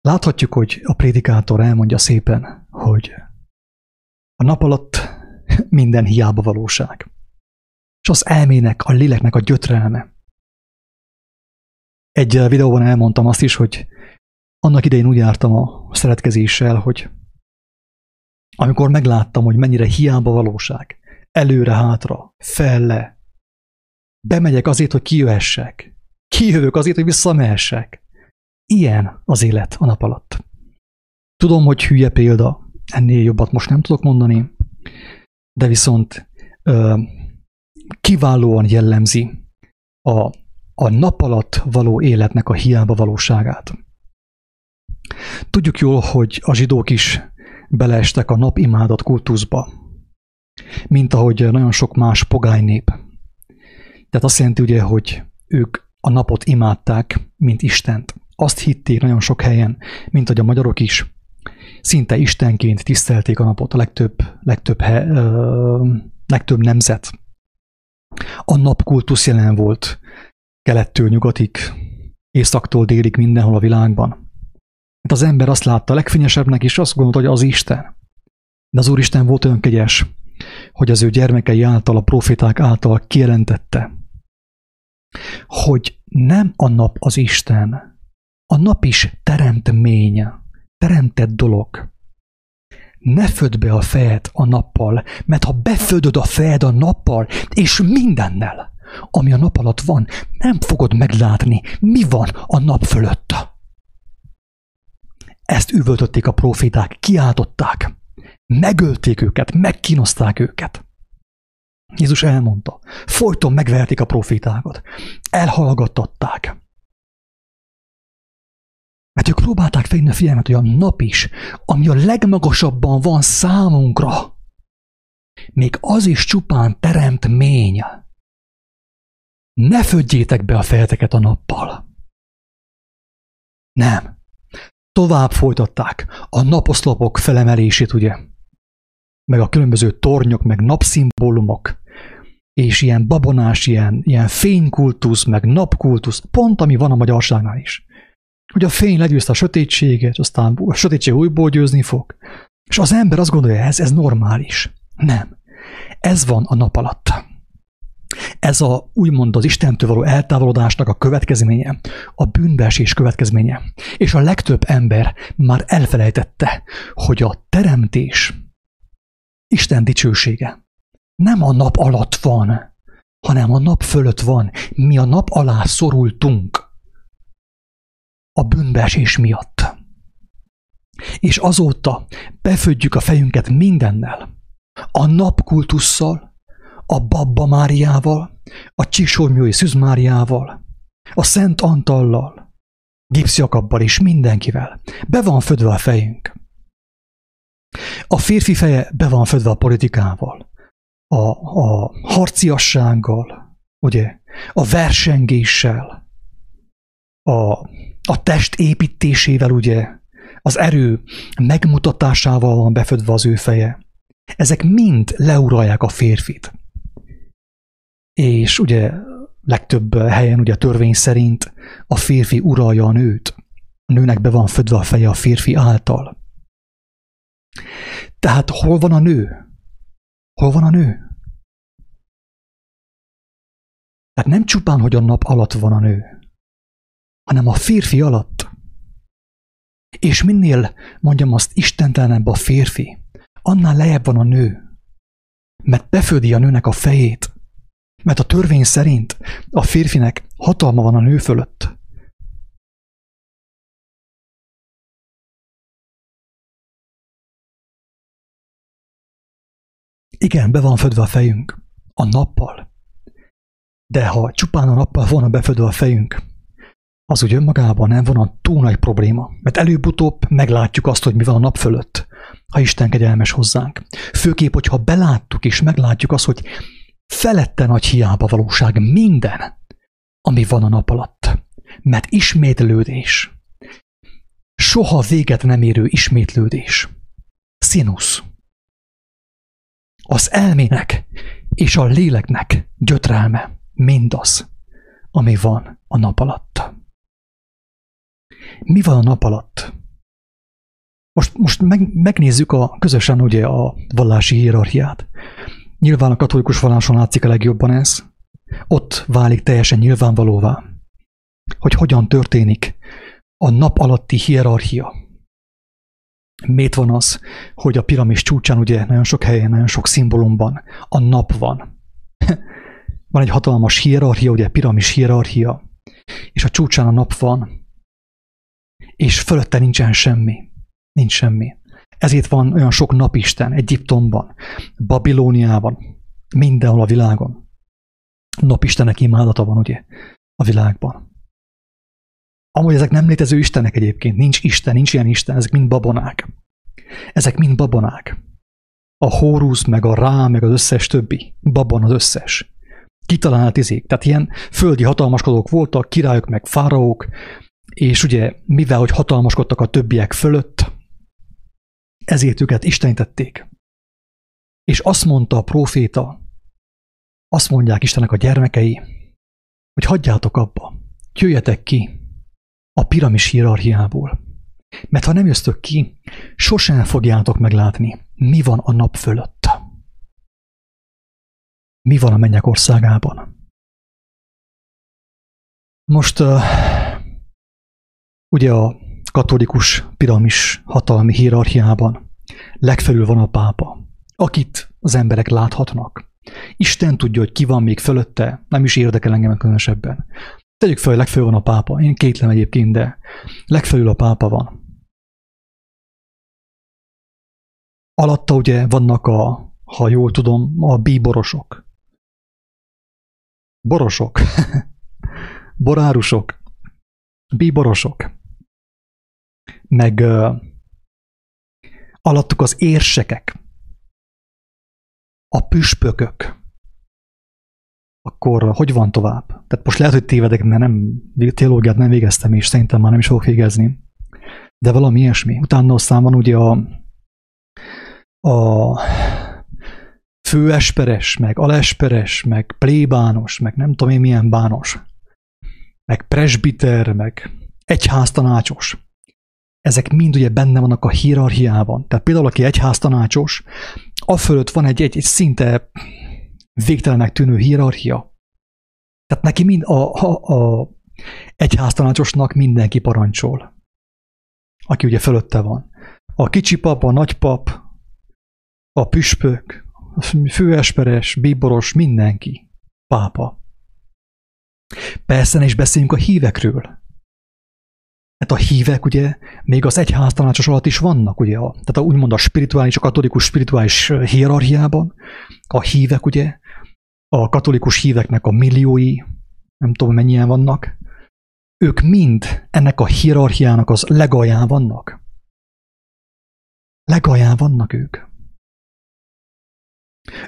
Láthatjuk, hogy a prédikátor elmondja szépen, hogy a nap alatt minden hiába valóság. És az elmének, a léleknek a gyötrelme. Egy videóban elmondtam azt is, hogy annak idején úgy jártam a szeretkezéssel, hogy amikor megláttam, hogy mennyire hiába valóság, előre-hátra, felle, bemegyek azért, hogy kijöhessek, kijövök azért, hogy visszamehessek. Ilyen az élet a nap alatt. Tudom, hogy hülye példa, ennél jobbat most nem tudok mondani, de viszont ö, kiválóan jellemzi a, a nap alatt való életnek a hiába valóságát. Tudjuk jól, hogy a zsidók is beleestek a napimádat kultuszba, mint ahogy nagyon sok más pogány nép. Tehát azt jelenti ugye, hogy ők a napot imádták, mint Istent. Azt hitték nagyon sok helyen, mint hogy a magyarok is, szinte istenként tisztelték a napot a legtöbb, legtöbb, he, ö, legtöbb nemzet. A napkultusz jelen volt kelettől nyugatig, északtól délig mindenhol a világban. Hát az ember azt látta legfényesebbnek, és azt gondolta, hogy az Isten. De az Úristen volt olyan kegyes, hogy az ő gyermekei által, a proféták által kijelentette, hogy nem a nap az Isten, a nap is teremtmény, teremtett dolog. Ne född be a fejed a nappal, mert ha befödöd a fejed a nappal, és mindennel, ami a nap alatt van, nem fogod meglátni, mi van a nap fölött. Ezt üvöltötték a proféták, kiáltották. Megölték őket, megkínozták őket. Jézus elmondta, folyton megverték a profétákat, elhallgattatták. Mert ők próbálták felhívni a figyelmet, hogy a nap is, ami a legmagasabban van számunkra, még az is csupán teremtmény. Ne födjétek be a fejeteket a nappal. Nem tovább folytatták a naposzlopok felemelését, ugye, meg a különböző tornyok, meg napszimbólumok, és ilyen babonás, ilyen, ilyen fénykultusz, meg napkultusz, pont ami van a magyarságnál is. Hogy a fény legyőzte a sötétséget, aztán a sötétség újból győzni fog. És az ember azt gondolja, ez, ez normális. Nem. Ez van a nap alatt. Ez a úgymond az Istentől való eltávolodásnak a következménye, a bűnbeesés következménye. És a legtöbb ember már elfelejtette, hogy a teremtés Isten dicsősége nem a nap alatt van, hanem a nap fölött van. Mi a nap alá szorultunk a bűnbeesés miatt. És azóta befödjük a fejünket mindennel, a napkultusszal, a Babba Máriával, a Csisormjói Szűz Máriával, a Szent Antallal, Gipsz Jakabbal és mindenkivel. Be van födve a fejünk. A férfi feje be van födve a politikával, a, a harciassággal, ugye, a versengéssel, a, a test építésével, ugye, az erő megmutatásával van befödve az ő feje. Ezek mind leuralják a férfit. És ugye legtöbb helyen ugye a törvény szerint a férfi uralja a nőt. A nőnek be van födve a feje a férfi által. Tehát hol van a nő? Hol van a nő? Tehát nem csupán, hogy a nap alatt van a nő, hanem a férfi alatt. És minél, mondjam azt, istentelenebb a férfi, annál lejjebb van a nő. Mert befödi a nőnek a fejét, mert a törvény szerint a férfinek hatalma van a nő fölött. Igen, be van födve a fejünk. A nappal. De ha csupán a nappal volna befödve a fejünk, az úgy önmagában nem volna túl nagy probléma, mert előbb-utóbb meglátjuk azt, hogy mi van a nap fölött, ha Isten kegyelmes hozzánk. Főképp, hogyha beláttuk és meglátjuk azt, hogy felette nagy hiába valóság minden, ami van a nap alatt. Mert ismétlődés. Soha véget nem érő ismétlődés. Színusz. Az elmének és a léleknek gyötrelme mindaz, ami van a nap alatt. Mi van a nap alatt? Most, most meg, megnézzük a közösen ugye a vallási hierarchiát. Nyilván a katolikus valláson látszik a legjobban ez. Ott válik teljesen nyilvánvalóvá, hogy hogyan történik a nap alatti hierarchia. Miért van az, hogy a piramis csúcsán ugye nagyon sok helyen, nagyon sok szimbólumban a nap van. van egy hatalmas hierarchia, ugye piramis hierarchia, és a csúcsán a nap van, és fölötte nincsen semmi. Nincs semmi. Ezért van olyan sok napisten Egyiptomban, Babilóniában, mindenhol a világon. Napistenek imádata van, ugye, a világban. Amúgy ezek nem létező istenek egyébként, nincs Isten, nincs ilyen Isten, ezek mind babonák. Ezek mind babonák. A Hórusz, meg a Rá, meg az összes többi. Babon az összes. Kitalált izék. Tehát ilyen földi hatalmaskodók voltak, királyok, meg fáraók, és ugye, mivel hogy hatalmaskodtak a többiek fölött, ezért őket istenítették. És azt mondta a próféta, azt mondják Istennek a gyermekei, hogy hagyjátok abba, jöjjetek ki a piramis hierarchiából. Mert ha nem jöztök ki, sosem fogjátok meglátni, mi van a nap fölött. Mi van a mennyek országában. Most uh, Ugye a katolikus piramis hatalmi hierarchiában legfelül van a pápa, akit az emberek láthatnak. Isten tudja, hogy ki van még fölötte, nem is érdekel engem különösebben. Tegyük fel, hogy legfelül van a pápa. Én kétlem egyébként, de legfelül a pápa van. Alatta ugye vannak a, ha jól tudom, a bíborosok. Borosok. Borárusok. Bíborosok meg uh, alattuk az érsekek, a püspökök, akkor hogy van tovább? Tehát most lehet, hogy tévedek, mert nem, teológiát nem végeztem, és szerintem már nem is fogok végezni. De valami ilyesmi. Utána aztán van ugye a, a főesperes, meg alesperes, meg plébános, meg nem tudom én milyen bános, meg presbiter, meg egyháztanácsos ezek mind ugye benne vannak a hierarchiában. Tehát például, aki egyháztanácsos, a fölött van egy, egy, egy szinte végtelenek tűnő hierarchia. Tehát neki mind a, a, a egyháztanácsosnak mindenki parancsol, aki ugye fölötte van. A kicsi pap, a nagypap, a püspök, a főesperes, bíboros, mindenki. Pápa. Persze ne is beszéljünk a hívekről. Hát a hívek ugye még az egyház tanácsos alatt is vannak, ugye, a, tehát a, úgymond a spirituális, a katolikus spirituális hierarchiában a hívek ugye, a katolikus híveknek a milliói, nem tudom mennyien vannak, ők mind ennek a hierarchiának az legalján vannak. Legalján vannak ők.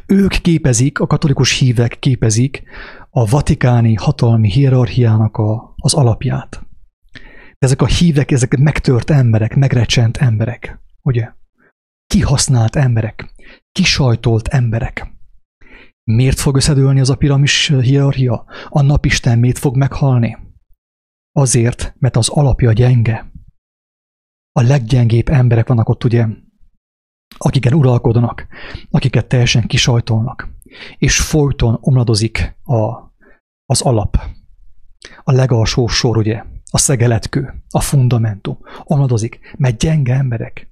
Ők képezik, a katolikus hívek képezik a vatikáni hatalmi hierarchiának a, az alapját ezek a hívek, ezek megtört emberek, megrecsent emberek, ugye? Kihasznált emberek, kisajtolt emberek. Miért fog összedőlni az a piramis hierarchia? A napisten miért fog meghalni? Azért, mert az alapja gyenge. A leggyengébb emberek vannak ott, ugye, akiken uralkodnak, akiket teljesen kisajtolnak, és folyton omladozik a, az alap. A legalsó sor, ugye, a szegeletkő, a fundamentum, omladozik, mert gyenge emberek,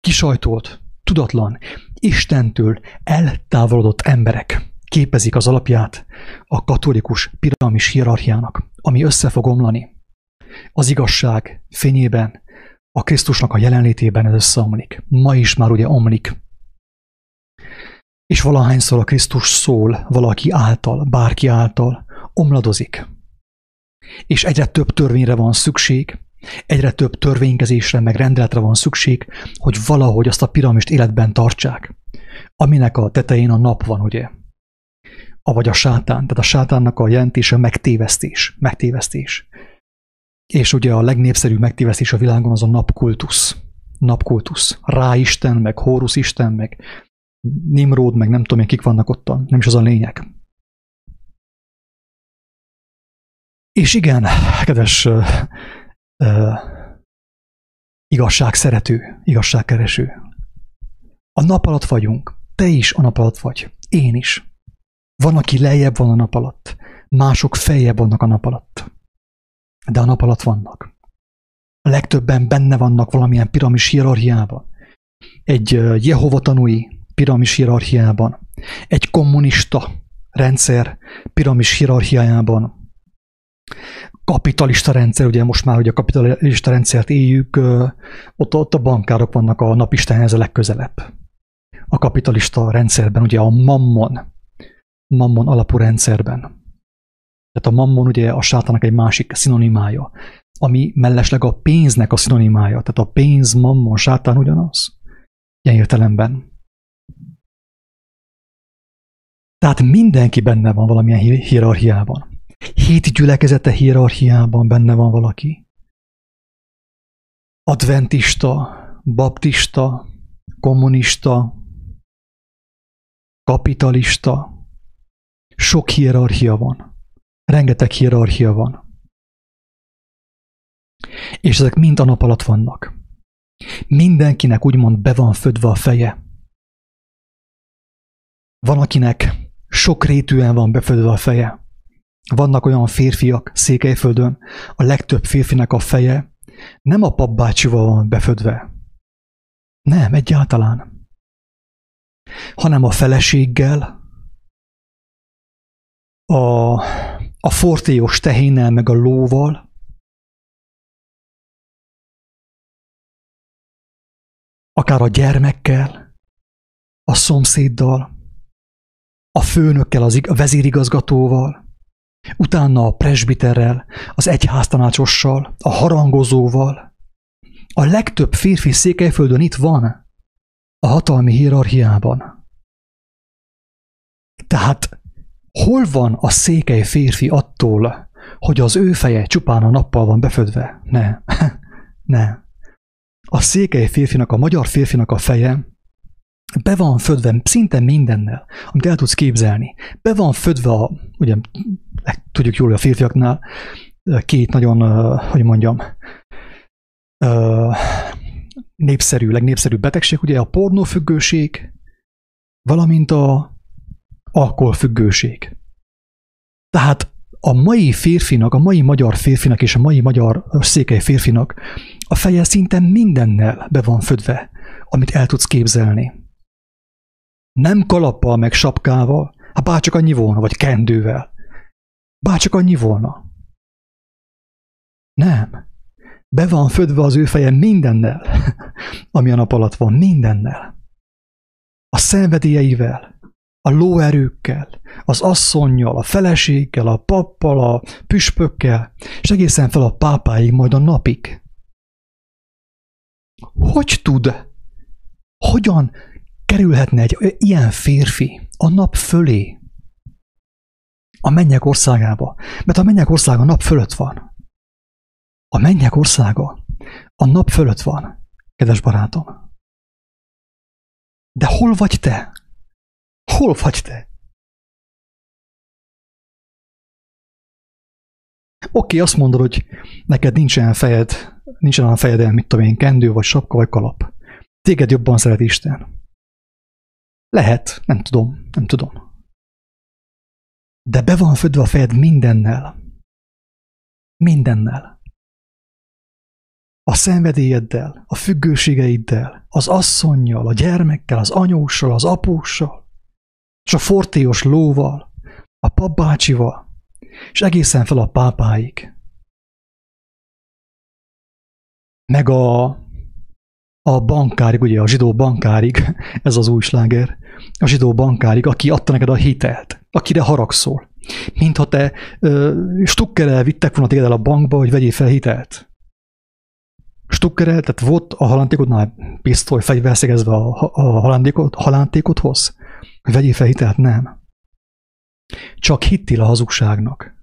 kisajtolt, tudatlan, Istentől eltávolodott emberek képezik az alapját a katolikus piramis hierarchiának, ami össze fog omlani. Az igazság fényében, a Krisztusnak a jelenlétében ez összeomlik. Ma is már ugye omlik. És valahányszor a Krisztus szól valaki által, bárki által, omladozik. És egyre több törvényre van szükség, egyre több törvénykezésre, meg rendeletre van szükség, hogy valahogy azt a piramist életben tartsák, aminek a tetején a nap van, ugye? Avagy a sátán. Tehát a sátánnak a jelentése megtévesztés. Megtévesztés. És ugye a legnépszerűbb megtévesztés a világon az a napkultusz. Napkultusz. Ráisten, meg Hórusz Isten, meg Nimród, meg nem tudom én kik vannak ott, nem is az a lényeg. És igen, kedves uh, uh, igazság szerető, igazságkereső, a nap alatt vagyunk, te is a nap alatt vagy, én is. Van, aki lejjebb van a nap alatt, mások feljebb vannak a nap alatt. De a nap alatt vannak. A legtöbben benne vannak valamilyen piramis hierarchiában. Egy Jehova tanúi piramis hierarchiában. Egy kommunista rendszer piramis hierarchiájában. Kapitalista rendszer, ugye most már hogy a kapitalista rendszert éljük, ott, ott a bankárok vannak a napistenhez a legközelebb. A kapitalista rendszerben ugye a mammon, mammon alapú rendszerben. Tehát a mammon ugye a sátának egy másik szinonimája, ami mellesleg a pénznek a szinonimája. Tehát a pénz, mammon, sátán ugyanaz. Ilyen értelemben. Tehát mindenki benne van valamilyen hierarchiában. Hét gyülekezete hierarchiában benne van valaki. Adventista, baptista, kommunista, kapitalista, sok hierarchia van. Rengeteg hierarchia van. És ezek mind a nap alatt vannak. Mindenkinek úgymond be van födve a feje. Van, akinek sok rétűen van befödve a feje. Vannak olyan férfiak Székelyföldön, a legtöbb férfinek a feje nem a papbácsival van befödve. Nem, egyáltalán. Hanem a feleséggel, a, a fortéos tehénnel, meg a lóval, akár a gyermekkel, a szomszéddal, a főnökkel, az, a vezérigazgatóval, utána a presbiterrel, az egyháztanácsossal, a harangozóval. A legtöbb férfi székelyföldön itt van, a hatalmi hierarchiában. Tehát Hol van a székely férfi attól, hogy az ő feje csupán a nappal van befödve? Ne, ne. A székely férfinak, a magyar férfinak a feje be van födve szinte mindennel, amit el tudsz képzelni. Be van födve a, ugye tudjuk jól, a férfiaknál két nagyon, hogy mondjam, népszerű, legnépszerűbb betegség, ugye a pornófüggőség, valamint a alkoholfüggőség. Tehát a mai férfinak, a mai magyar férfinak és a mai magyar székely férfinak a feje szinte mindennel be van födve, amit el tudsz képzelni. Nem kalappal meg sapkával, hát bárcsak annyi volna, vagy kendővel. Bárcsak annyi volna. Nem. Be van födve az ő feje mindennel, ami a nap alatt van, mindennel. A szenvedélyeivel, a lóerőkkel, az asszonynal, a feleséggel, a pappal, a püspökkel, és egészen fel a pápáig, majd a napig. Hogy tud, hogyan kerülhetne egy ilyen férfi a nap fölé, a mennyek országába? Mert a mennyek országa a nap fölött van. A mennyek országa a nap fölött van, kedves barátom. De hol vagy te? Hol vagy te? Oké, azt mondod, hogy neked nincsen fejed, nincsen a fejeden, mit tudom én, kendő, vagy sapka, vagy kalap. Téged jobban szeret Isten. Lehet, nem tudom, nem tudom. De be van födve a fejed mindennel. Mindennel. A szenvedélyeddel, a függőségeiddel, az asszonynal, a gyermekkel, az anyóssal, az apóssal, és a fortéos lóval, a papbácsival, és egészen fel a pápáig. Meg a, a bankárig, ugye a zsidó bankárig, ez az új sláger, a zsidó bankárig, aki adta neked a hitelt, akire haragszol. Mintha te ö, stukkerel vittek volna téged el a bankba, hogy vegyél fel hitelt. Stukkerel, tehát volt a halántékodnál pisztoly, fegyver szegezve a, a halántékod, halántékodhoz, hogy vegyél fel hitelt? Nem. Csak hittél a hazugságnak.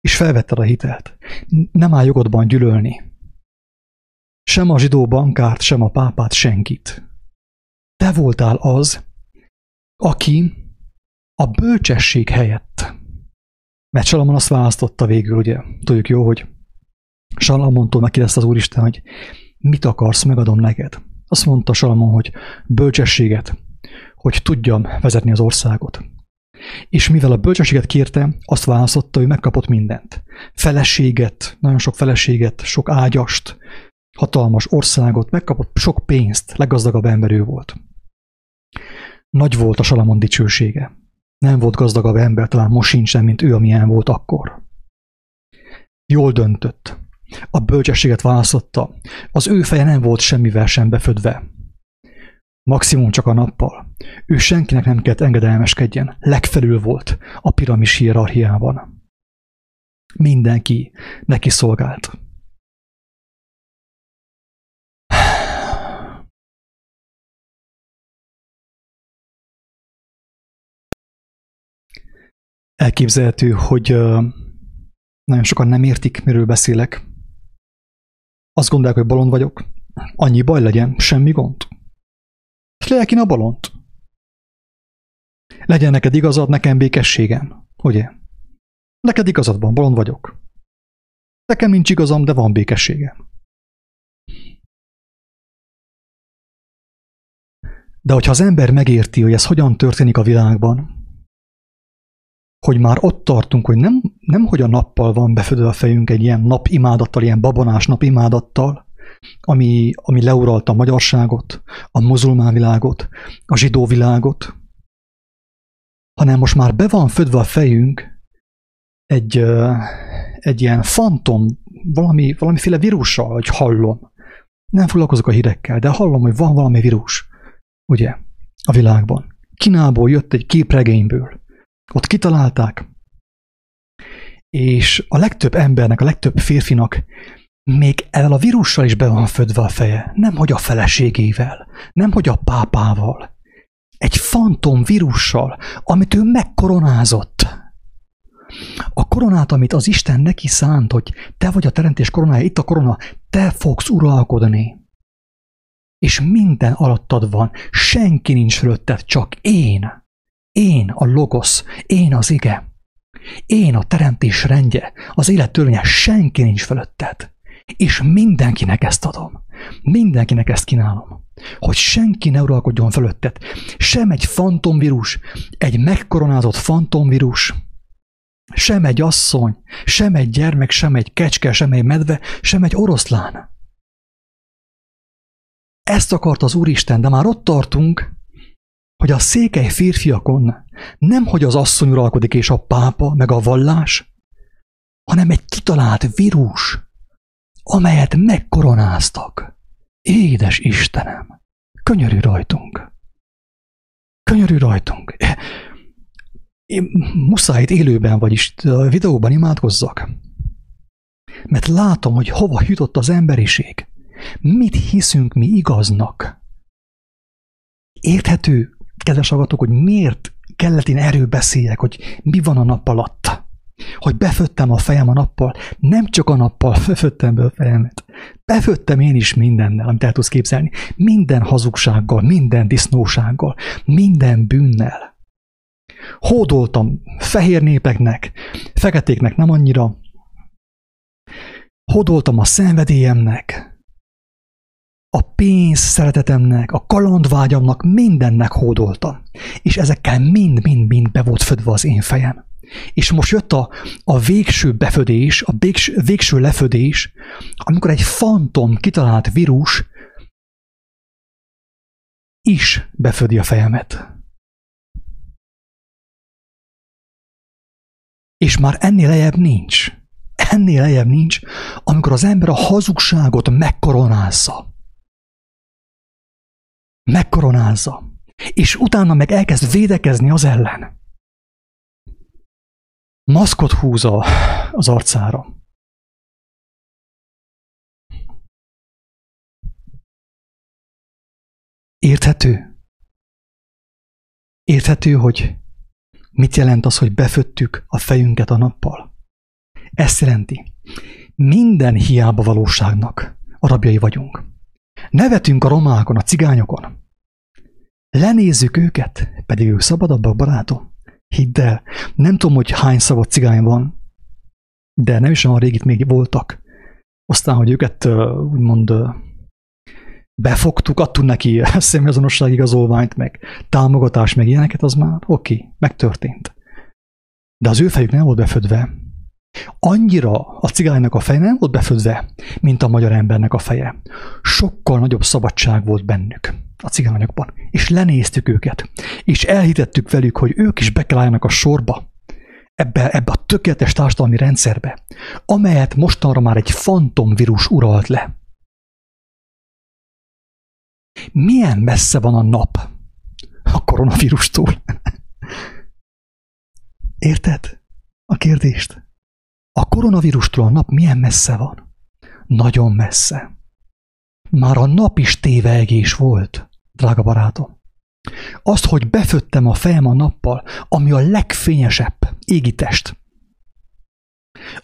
És felvetted a hitelt. Nem áll jogodban gyűlölni. Sem a zsidó bankárt, sem a pápát, senkit. Te voltál az, aki a bölcsesség helyett, mert Salamon azt választotta végül, ugye, tudjuk jó, hogy Salamontól megkérdezte az Úristen, hogy mit akarsz, megadom neked. Azt mondta Salamon, hogy bölcsességet, hogy tudjam vezetni az országot. És mivel a bölcsességet kérte, azt választotta, hogy megkapott mindent. Feleséget, nagyon sok feleséget, sok ágyast, hatalmas országot, megkapott sok pénzt, leggazdagabb ember ő volt. Nagy volt a Salamon dicsősége. Nem volt gazdagabb ember, talán most sincsen, mint ő, amilyen volt akkor. Jól döntött. A bölcsességet választotta. Az ő feje nem volt semmivel sem befödve. Maximum csak a nappal. Ő senkinek nem kellett engedelmeskedjen. Legfelül volt a piramis hierarchiában. Mindenki neki szolgált. Elképzelhető, hogy nagyon sokan nem értik, miről beszélek. Azt gondolják, hogy bolond vagyok. Annyi baj legyen, semmi gond. Legyek a bolond. Legyen neked igazad, nekem békességem. Ugye? Neked igazad van, bolond vagyok. Nekem nincs igazam, de van békességem. De hogyha az ember megérti, hogy ez hogyan történik a világban, hogy már ott tartunk, hogy nem, nem hogy a nappal van befödve a fejünk egy ilyen napimádattal, ilyen babonás napimádattal, ami, ami leuralta a magyarságot, a muzulmán világot, a zsidó világot, hanem most már be van födve a fejünk egy, egy ilyen fantom, valami, valamiféle vírussal, hogy hallom. Nem foglalkozok a hírekkel, de hallom, hogy van valami vírus, ugye, a világban. Kínából jött egy képregényből. Ott kitalálták, és a legtöbb embernek, a legtöbb férfinak még ezzel a vírussal is be van födve a feje. Nem, hogy a feleségével, nem, hogy a pápával. Egy fantom vírussal, amit ő megkoronázott. A koronát, amit az Isten neki szánt, hogy te vagy a teremtés koronája, itt a korona, te fogsz uralkodni. És minden alattad van, senki nincs fölötted, csak én. Én a logosz, én az ige. Én a teremtés rendje, az élet törvénye, senki nincs fölötted. És mindenkinek ezt adom. Mindenkinek ezt kínálom. Hogy senki ne uralkodjon fölötted. Sem egy fantomvírus, egy megkoronázott fantomvírus, sem egy asszony, sem egy gyermek, sem egy kecske, sem egy medve, sem egy oroszlán. Ezt akart az Úristen, de már ott tartunk, hogy a székely férfiakon nem, hogy az asszony uralkodik és a pápa, meg a vallás, hanem egy kitalált vírus, amelyet megkoronáztak. Édes Istenem, könyörű rajtunk. Könyörű rajtunk. Én muszáj itt élőben, vagyis videóban imádkozzak. Mert látom, hogy hova jutott az emberiség. Mit hiszünk mi igaznak. Érthető kedves hallgatók, hogy miért kellett én erről beszéljek, hogy mi van a nap alatt. Hogy beföttem a fejem a nappal, nem csak a nappal beföttem be a fejemet. Beföttem én is mindennel, amit el tudsz képzelni. Minden hazugsággal, minden disznósággal, minden bűnnel. Hódoltam fehér népeknek, feketéknek nem annyira. Hódoltam a szenvedélyemnek, a pénz szeretetemnek, a kalandvágyamnak, mindennek hódoltam. És ezekkel mind-mind-mind be volt födve az én fejem. És most jött a, a végső befödés, a végső, végső lefödés, amikor egy fantom kitalált vírus is befödi a fejemet. És már ennél lejjebb nincs. Ennél lejjebb nincs, amikor az ember a hazugságot megkoronázza megkoronázza, és utána meg elkezd védekezni az ellen. Maszkot húz az arcára. Érthető? Érthető, hogy mit jelent az, hogy beföttük a fejünket a nappal? Ezt jelenti, minden hiába valóságnak a rabjai vagyunk. Nevetünk a romákon, a cigányokon. Lenézzük őket, pedig ők szabadabbak, barátom. Hidd el, nem tudom, hogy hány szabad cigány van, de nem is olyan rég itt még voltak. Aztán, hogy őket úgymond befogtuk, adtunk neki személyazonosság igazolványt, meg támogatás, meg ilyeneket, az már oké, okay, megtörtént. De az ő fejük nem volt befödve. Annyira a cigánynak a feje nem volt befödve, mint a magyar embernek a feje. Sokkal nagyobb szabadság volt bennük a cigányokban, és lenéztük őket, és elhitettük velük, hogy ők is be kell a sorba, ebbe, ebbe a tökéletes társadalmi rendszerbe, amelyet mostanra már egy fantomvírus uralt le. Milyen messze van a nap a koronavírustól? Érted a kérdést? A koronavírustól a nap milyen messze van? Nagyon messze. Már a nap is tévegés volt, drága barátom. Azt, hogy beföttem a fejem a nappal, ami a legfényesebb égi test,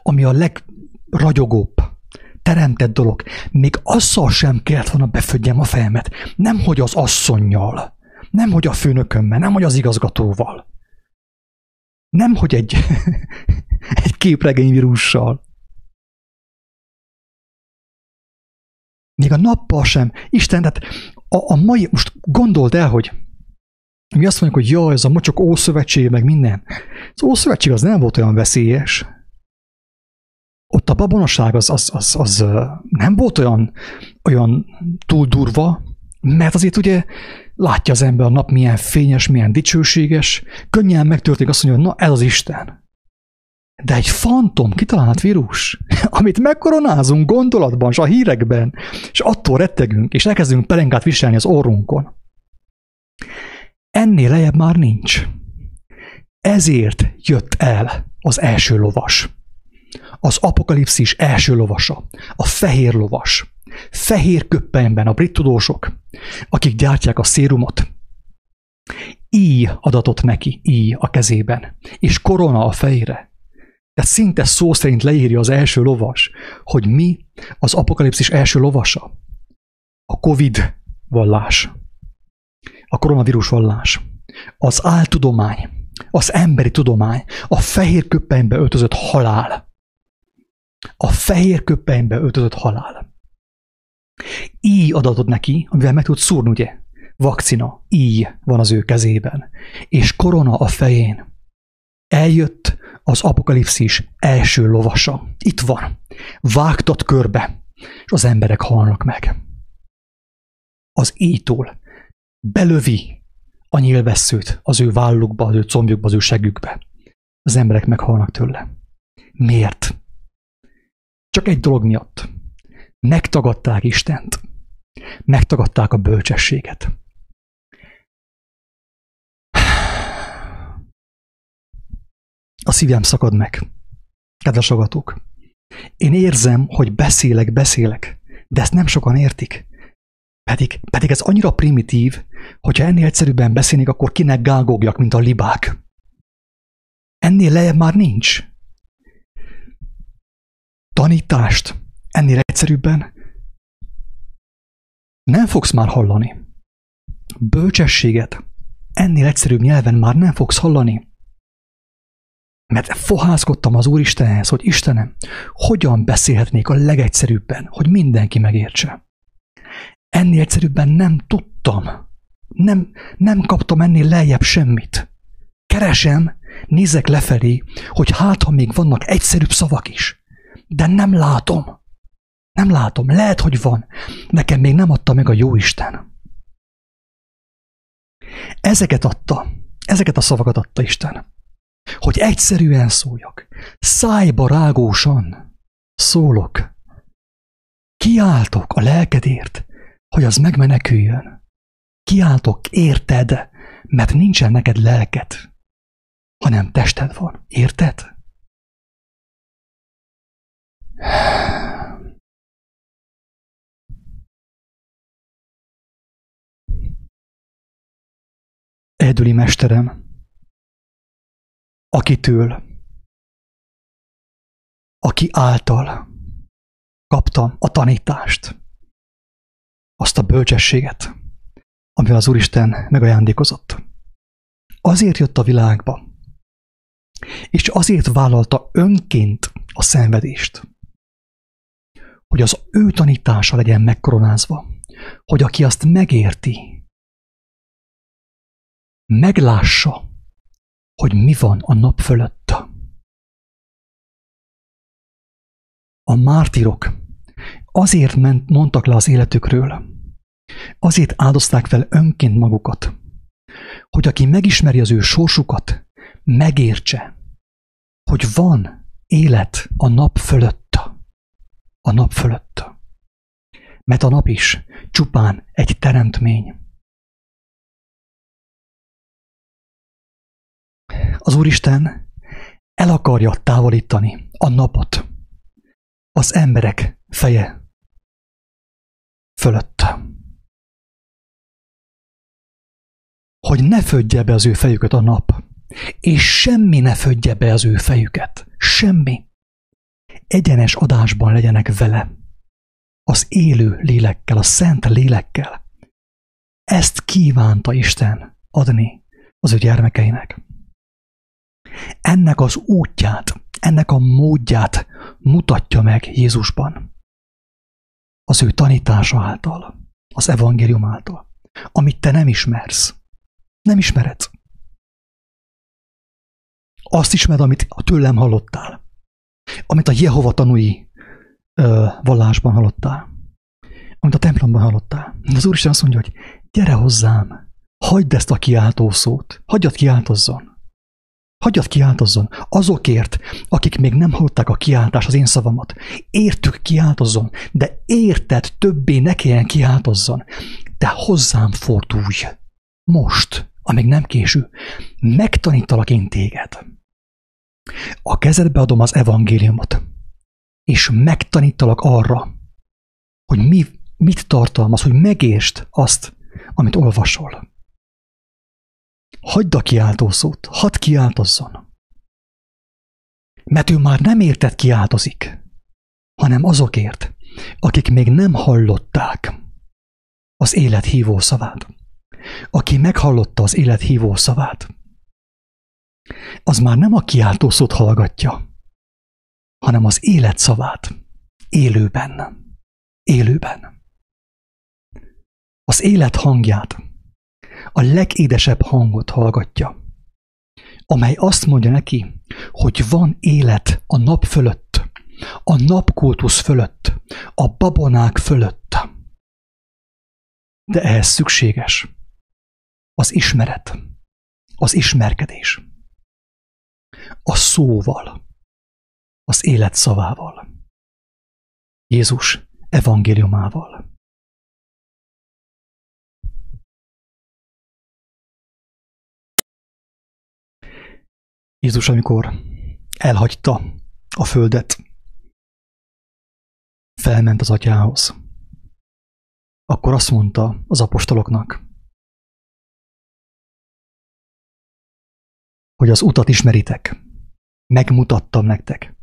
ami a legragyogóbb, teremtett dolog. Még azzal sem kellett volna befödjem a fejemet. Nem, hogy az asszonynal, nem, hogy a főnökömmel, nem, hogy az igazgatóval. Nem, hogy egy, egy képregényvírussal. Még a nappal sem. Isten, tehát a, a mai, most gondold el, hogy mi azt mondjuk, hogy jaj, ez a mocsok ószövetség, meg minden. Az ószövetség az nem volt olyan veszélyes ott a babonaság az, az, az, az nem volt olyan, olyan túl durva, mert azért ugye látja az ember a nap milyen fényes, milyen dicsőséges, könnyen megtörténik azt mondja, hogy na ez az Isten. De egy fantom kitalált vírus, amit megkoronázunk gondolatban, és a hírekben, és attól rettegünk, és elkezdünk pelenkát viselni az orrunkon. Ennél lejjebb már nincs. Ezért jött el az első lovas az apokalipszis első lovasa, a fehér lovas, fehér köppenyben a brit tudósok, akik gyártják a szérumot, íj adatot neki, íj a kezében, és korona a fejére. Tehát szinte szó szerint leírja az első lovas, hogy mi az apokalipszis első lovasa. A Covid vallás, a koronavírus vallás, az áltudomány, az emberi tudomány, a fehér köppenybe öltözött halál, a fehér köppenybe öltözött halál. Így adatod neki, amivel meg tud szúrni, ugye? Vakcina, így van az ő kezében. És korona a fején. Eljött az apokalipszis első lovasa. Itt van. Vágtat körbe, és az emberek halnak meg. Az íjtól belövi a nyilvesszőt az ő vállukba, az ő combjukba, az ő segükbe. Az emberek meghalnak tőle. Miért? Csak egy dolog miatt. Megtagadták Istent. Megtagadták a bölcsességet. A szívem szakad meg. Kedves agatok, én érzem, hogy beszélek, beszélek, de ezt nem sokan értik. Pedig, pedig ez annyira primitív, hogyha ennél egyszerűbben beszélnék, akkor kinek gágogjak, mint a libák. Ennél lejjebb már nincs tanítást ennél egyszerűbben nem fogsz már hallani. Bölcsességet ennél egyszerűbb nyelven már nem fogsz hallani. Mert fohászkodtam az Úristenhez, hogy Istenem, hogyan beszélhetnék a legegyszerűbben, hogy mindenki megértse. Ennél egyszerűbben nem tudtam. Nem, nem kaptam ennél lejjebb semmit. Keresem, nézek lefelé, hogy hát, ha még vannak egyszerűbb szavak is de nem látom. Nem látom. Lehet, hogy van. Nekem még nem adta meg a jó Isten. Ezeket adta. Ezeket a szavakat adta Isten. Hogy egyszerűen szóljak. Szájba rágósan szólok. Kiáltok a lelkedért, hogy az megmeneküljön. kiáltok, érted, mert nincsen neked lelked, hanem tested van. Érted? Egyedüli mesterem, akitől, aki által kaptam a tanítást, azt a bölcsességet, amivel az Úristen megajándékozott. Azért jött a világba, és azért vállalta önként a szenvedést, hogy az ő tanítása legyen megkoronázva, hogy aki azt megérti, meglássa, hogy mi van a nap fölött. A mártirok azért ment, mondtak le az életükről, azért áldozták fel önként magukat, hogy aki megismeri az ő sorsukat, megértse, hogy van élet a nap fölött. A nap fölött. Mert a nap is csupán egy teremtmény. Az Úristen el akarja távolítani a napot az emberek feje fölött. Hogy ne födje be az ő fejüket a nap, és semmi ne födje be az ő fejüket. Semmi. Egyenes adásban legyenek vele. Az élő lélekkel, a szent lélekkel. Ezt kívánta Isten adni az ő gyermekeinek. Ennek az útját, ennek a módját mutatja meg Jézusban. Az ő tanítása által, az evangélium által, amit te nem ismersz. Nem ismered. Azt ismered, amit tőlem hallottál. Amit a Jehova tanúi ö, vallásban hallottál. Amit a templomban hallottál. Az Úristen azt mondja, hogy gyere hozzám, hagyd ezt a kiáltó szót, hagyjad kiáltozzon. Hagyjad kiáltozzon azokért, akik még nem hallották a kiáltás az én szavamat. Értük kiáltozzon, de érted többé ne kelljen kiáltozzon. De hozzám fordulj. Most, amíg nem késő, megtanítalak én téged. A kezedbe adom az evangéliumot, és megtanítalak arra, hogy mi, mit tartalmaz, hogy megértsd azt, amit olvasol. Hagyd a kiáltószót, hadd kiáltozzon. Mert ő már nem érted kiáltozik, hanem azokért, akik még nem hallották az élet hívó szavát. Aki meghallotta az élet hívó szavát, az már nem a kiáltószót hallgatja, hanem az élet szavát, élőben, élőben. Az élet hangját, a legédesebb hangot hallgatja, amely azt mondja neki, hogy van élet a nap fölött, a napkultusz fölött, a babonák fölött. De ehhez szükséges az ismeret, az ismerkedés, a szóval, az élet szavával, Jézus evangéliumával. Jézus, amikor elhagyta a földet, felment az atyához, akkor azt mondta az apostoloknak, hogy az utat ismeritek. Megmutattam nektek.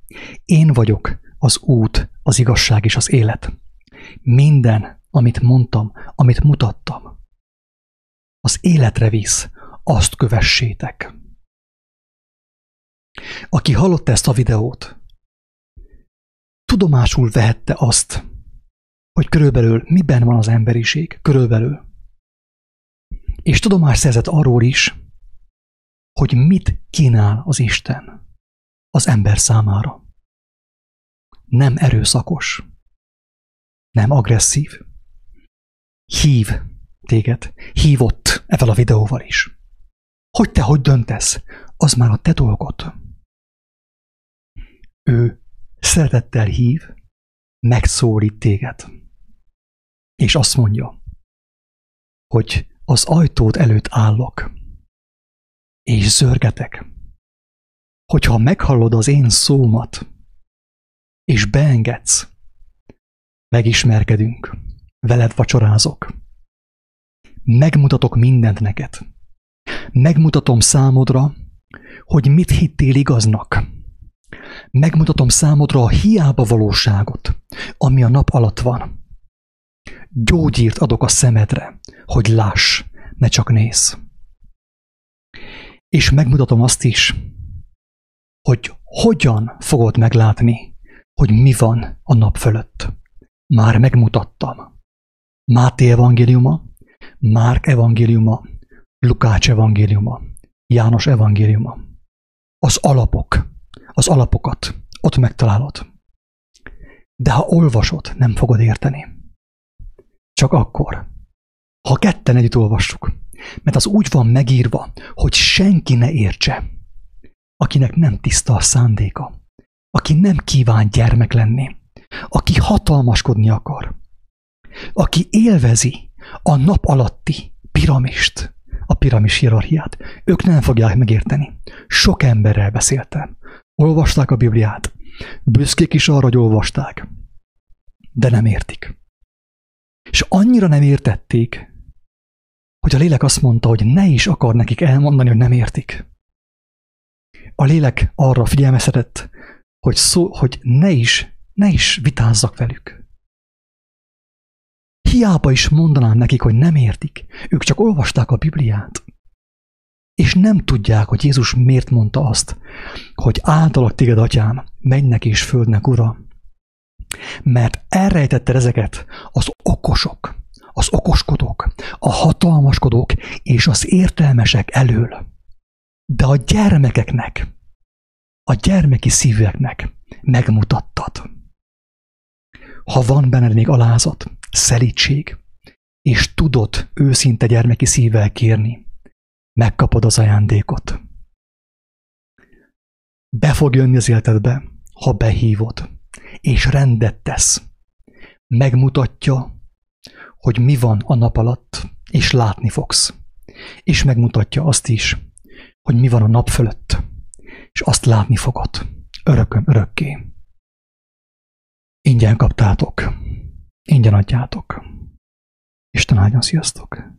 Én vagyok az út, az igazság és az élet. Minden, amit mondtam, amit mutattam, az életre visz, azt kövessétek. Aki hallotta ezt a videót, tudomásul vehette azt, hogy körülbelül miben van az emberiség, körülbelül. És tudomás szerzett arról is, hogy mit kínál az Isten az ember számára. Nem erőszakos, nem agresszív. Hív téged, hívott ezzel a videóval is. Hogy te hogy döntesz, az már a te dolgod. Ő szeretettel hív, megszólít téged. És azt mondja, hogy az ajtót előtt állok, és zörgetek. Hogyha meghallod az én szómat, és beengedsz, megismerkedünk, veled vacsorázok, megmutatok mindent neked. Megmutatom számodra, hogy mit hittél igaznak. Megmutatom számodra a hiába valóságot, ami a nap alatt van. Gyógyírt adok a szemedre, hogy láss, ne csak néz. És megmutatom azt is, hogy hogyan fogod meglátni, hogy mi van a nap fölött. Már megmutattam. Máté evangéliuma, Márk evangéliuma, Lukács evangéliuma, János evangéliuma. Az alapok, az alapokat ott megtalálod. De ha olvasod, nem fogod érteni. Csak akkor, ha ketten együtt olvassuk, mert az úgy van megírva, hogy senki ne értse, akinek nem tiszta a szándéka, aki nem kíván gyermek lenni, aki hatalmaskodni akar, aki élvezi a nap alatti piramist, a piramis hierarchiát. Ők nem fogják megérteni. Sok emberrel beszéltem. Olvasták a Bibliát. Büszkék is arra, hogy olvasták. De nem értik. És annyira nem értették, hogy a lélek azt mondta, hogy ne is akar nekik elmondani, hogy nem értik. A lélek arra figyelmeztetett, hogy, szó, hogy ne is, ne is vitázzak velük. Hiába is mondanám nekik, hogy nem értik. Ők csak olvasták a Bibliát. És nem tudják, hogy Jézus miért mondta azt, hogy általak téged, atyám, mennek és földnek, ura. Mert elrejtette ezeket az okosok, az okoskodók, a hatalmaskodók és az értelmesek elől. De a gyermekeknek, a gyermeki szíveknek megmutattad. Ha van benned még alázat, szelítség, és tudod őszinte gyermeki szívvel kérni, megkapod az ajándékot. Be fog jönni az életedbe, ha behívod, és rendet tesz. Megmutatja, hogy mi van a nap alatt, és látni fogsz. És megmutatja azt is, hogy mi van a nap fölött, és azt látni fogod. Örökön, örökké. Ingyen kaptátok. Ingyen adjátok. Isten áldjon, sziasztok!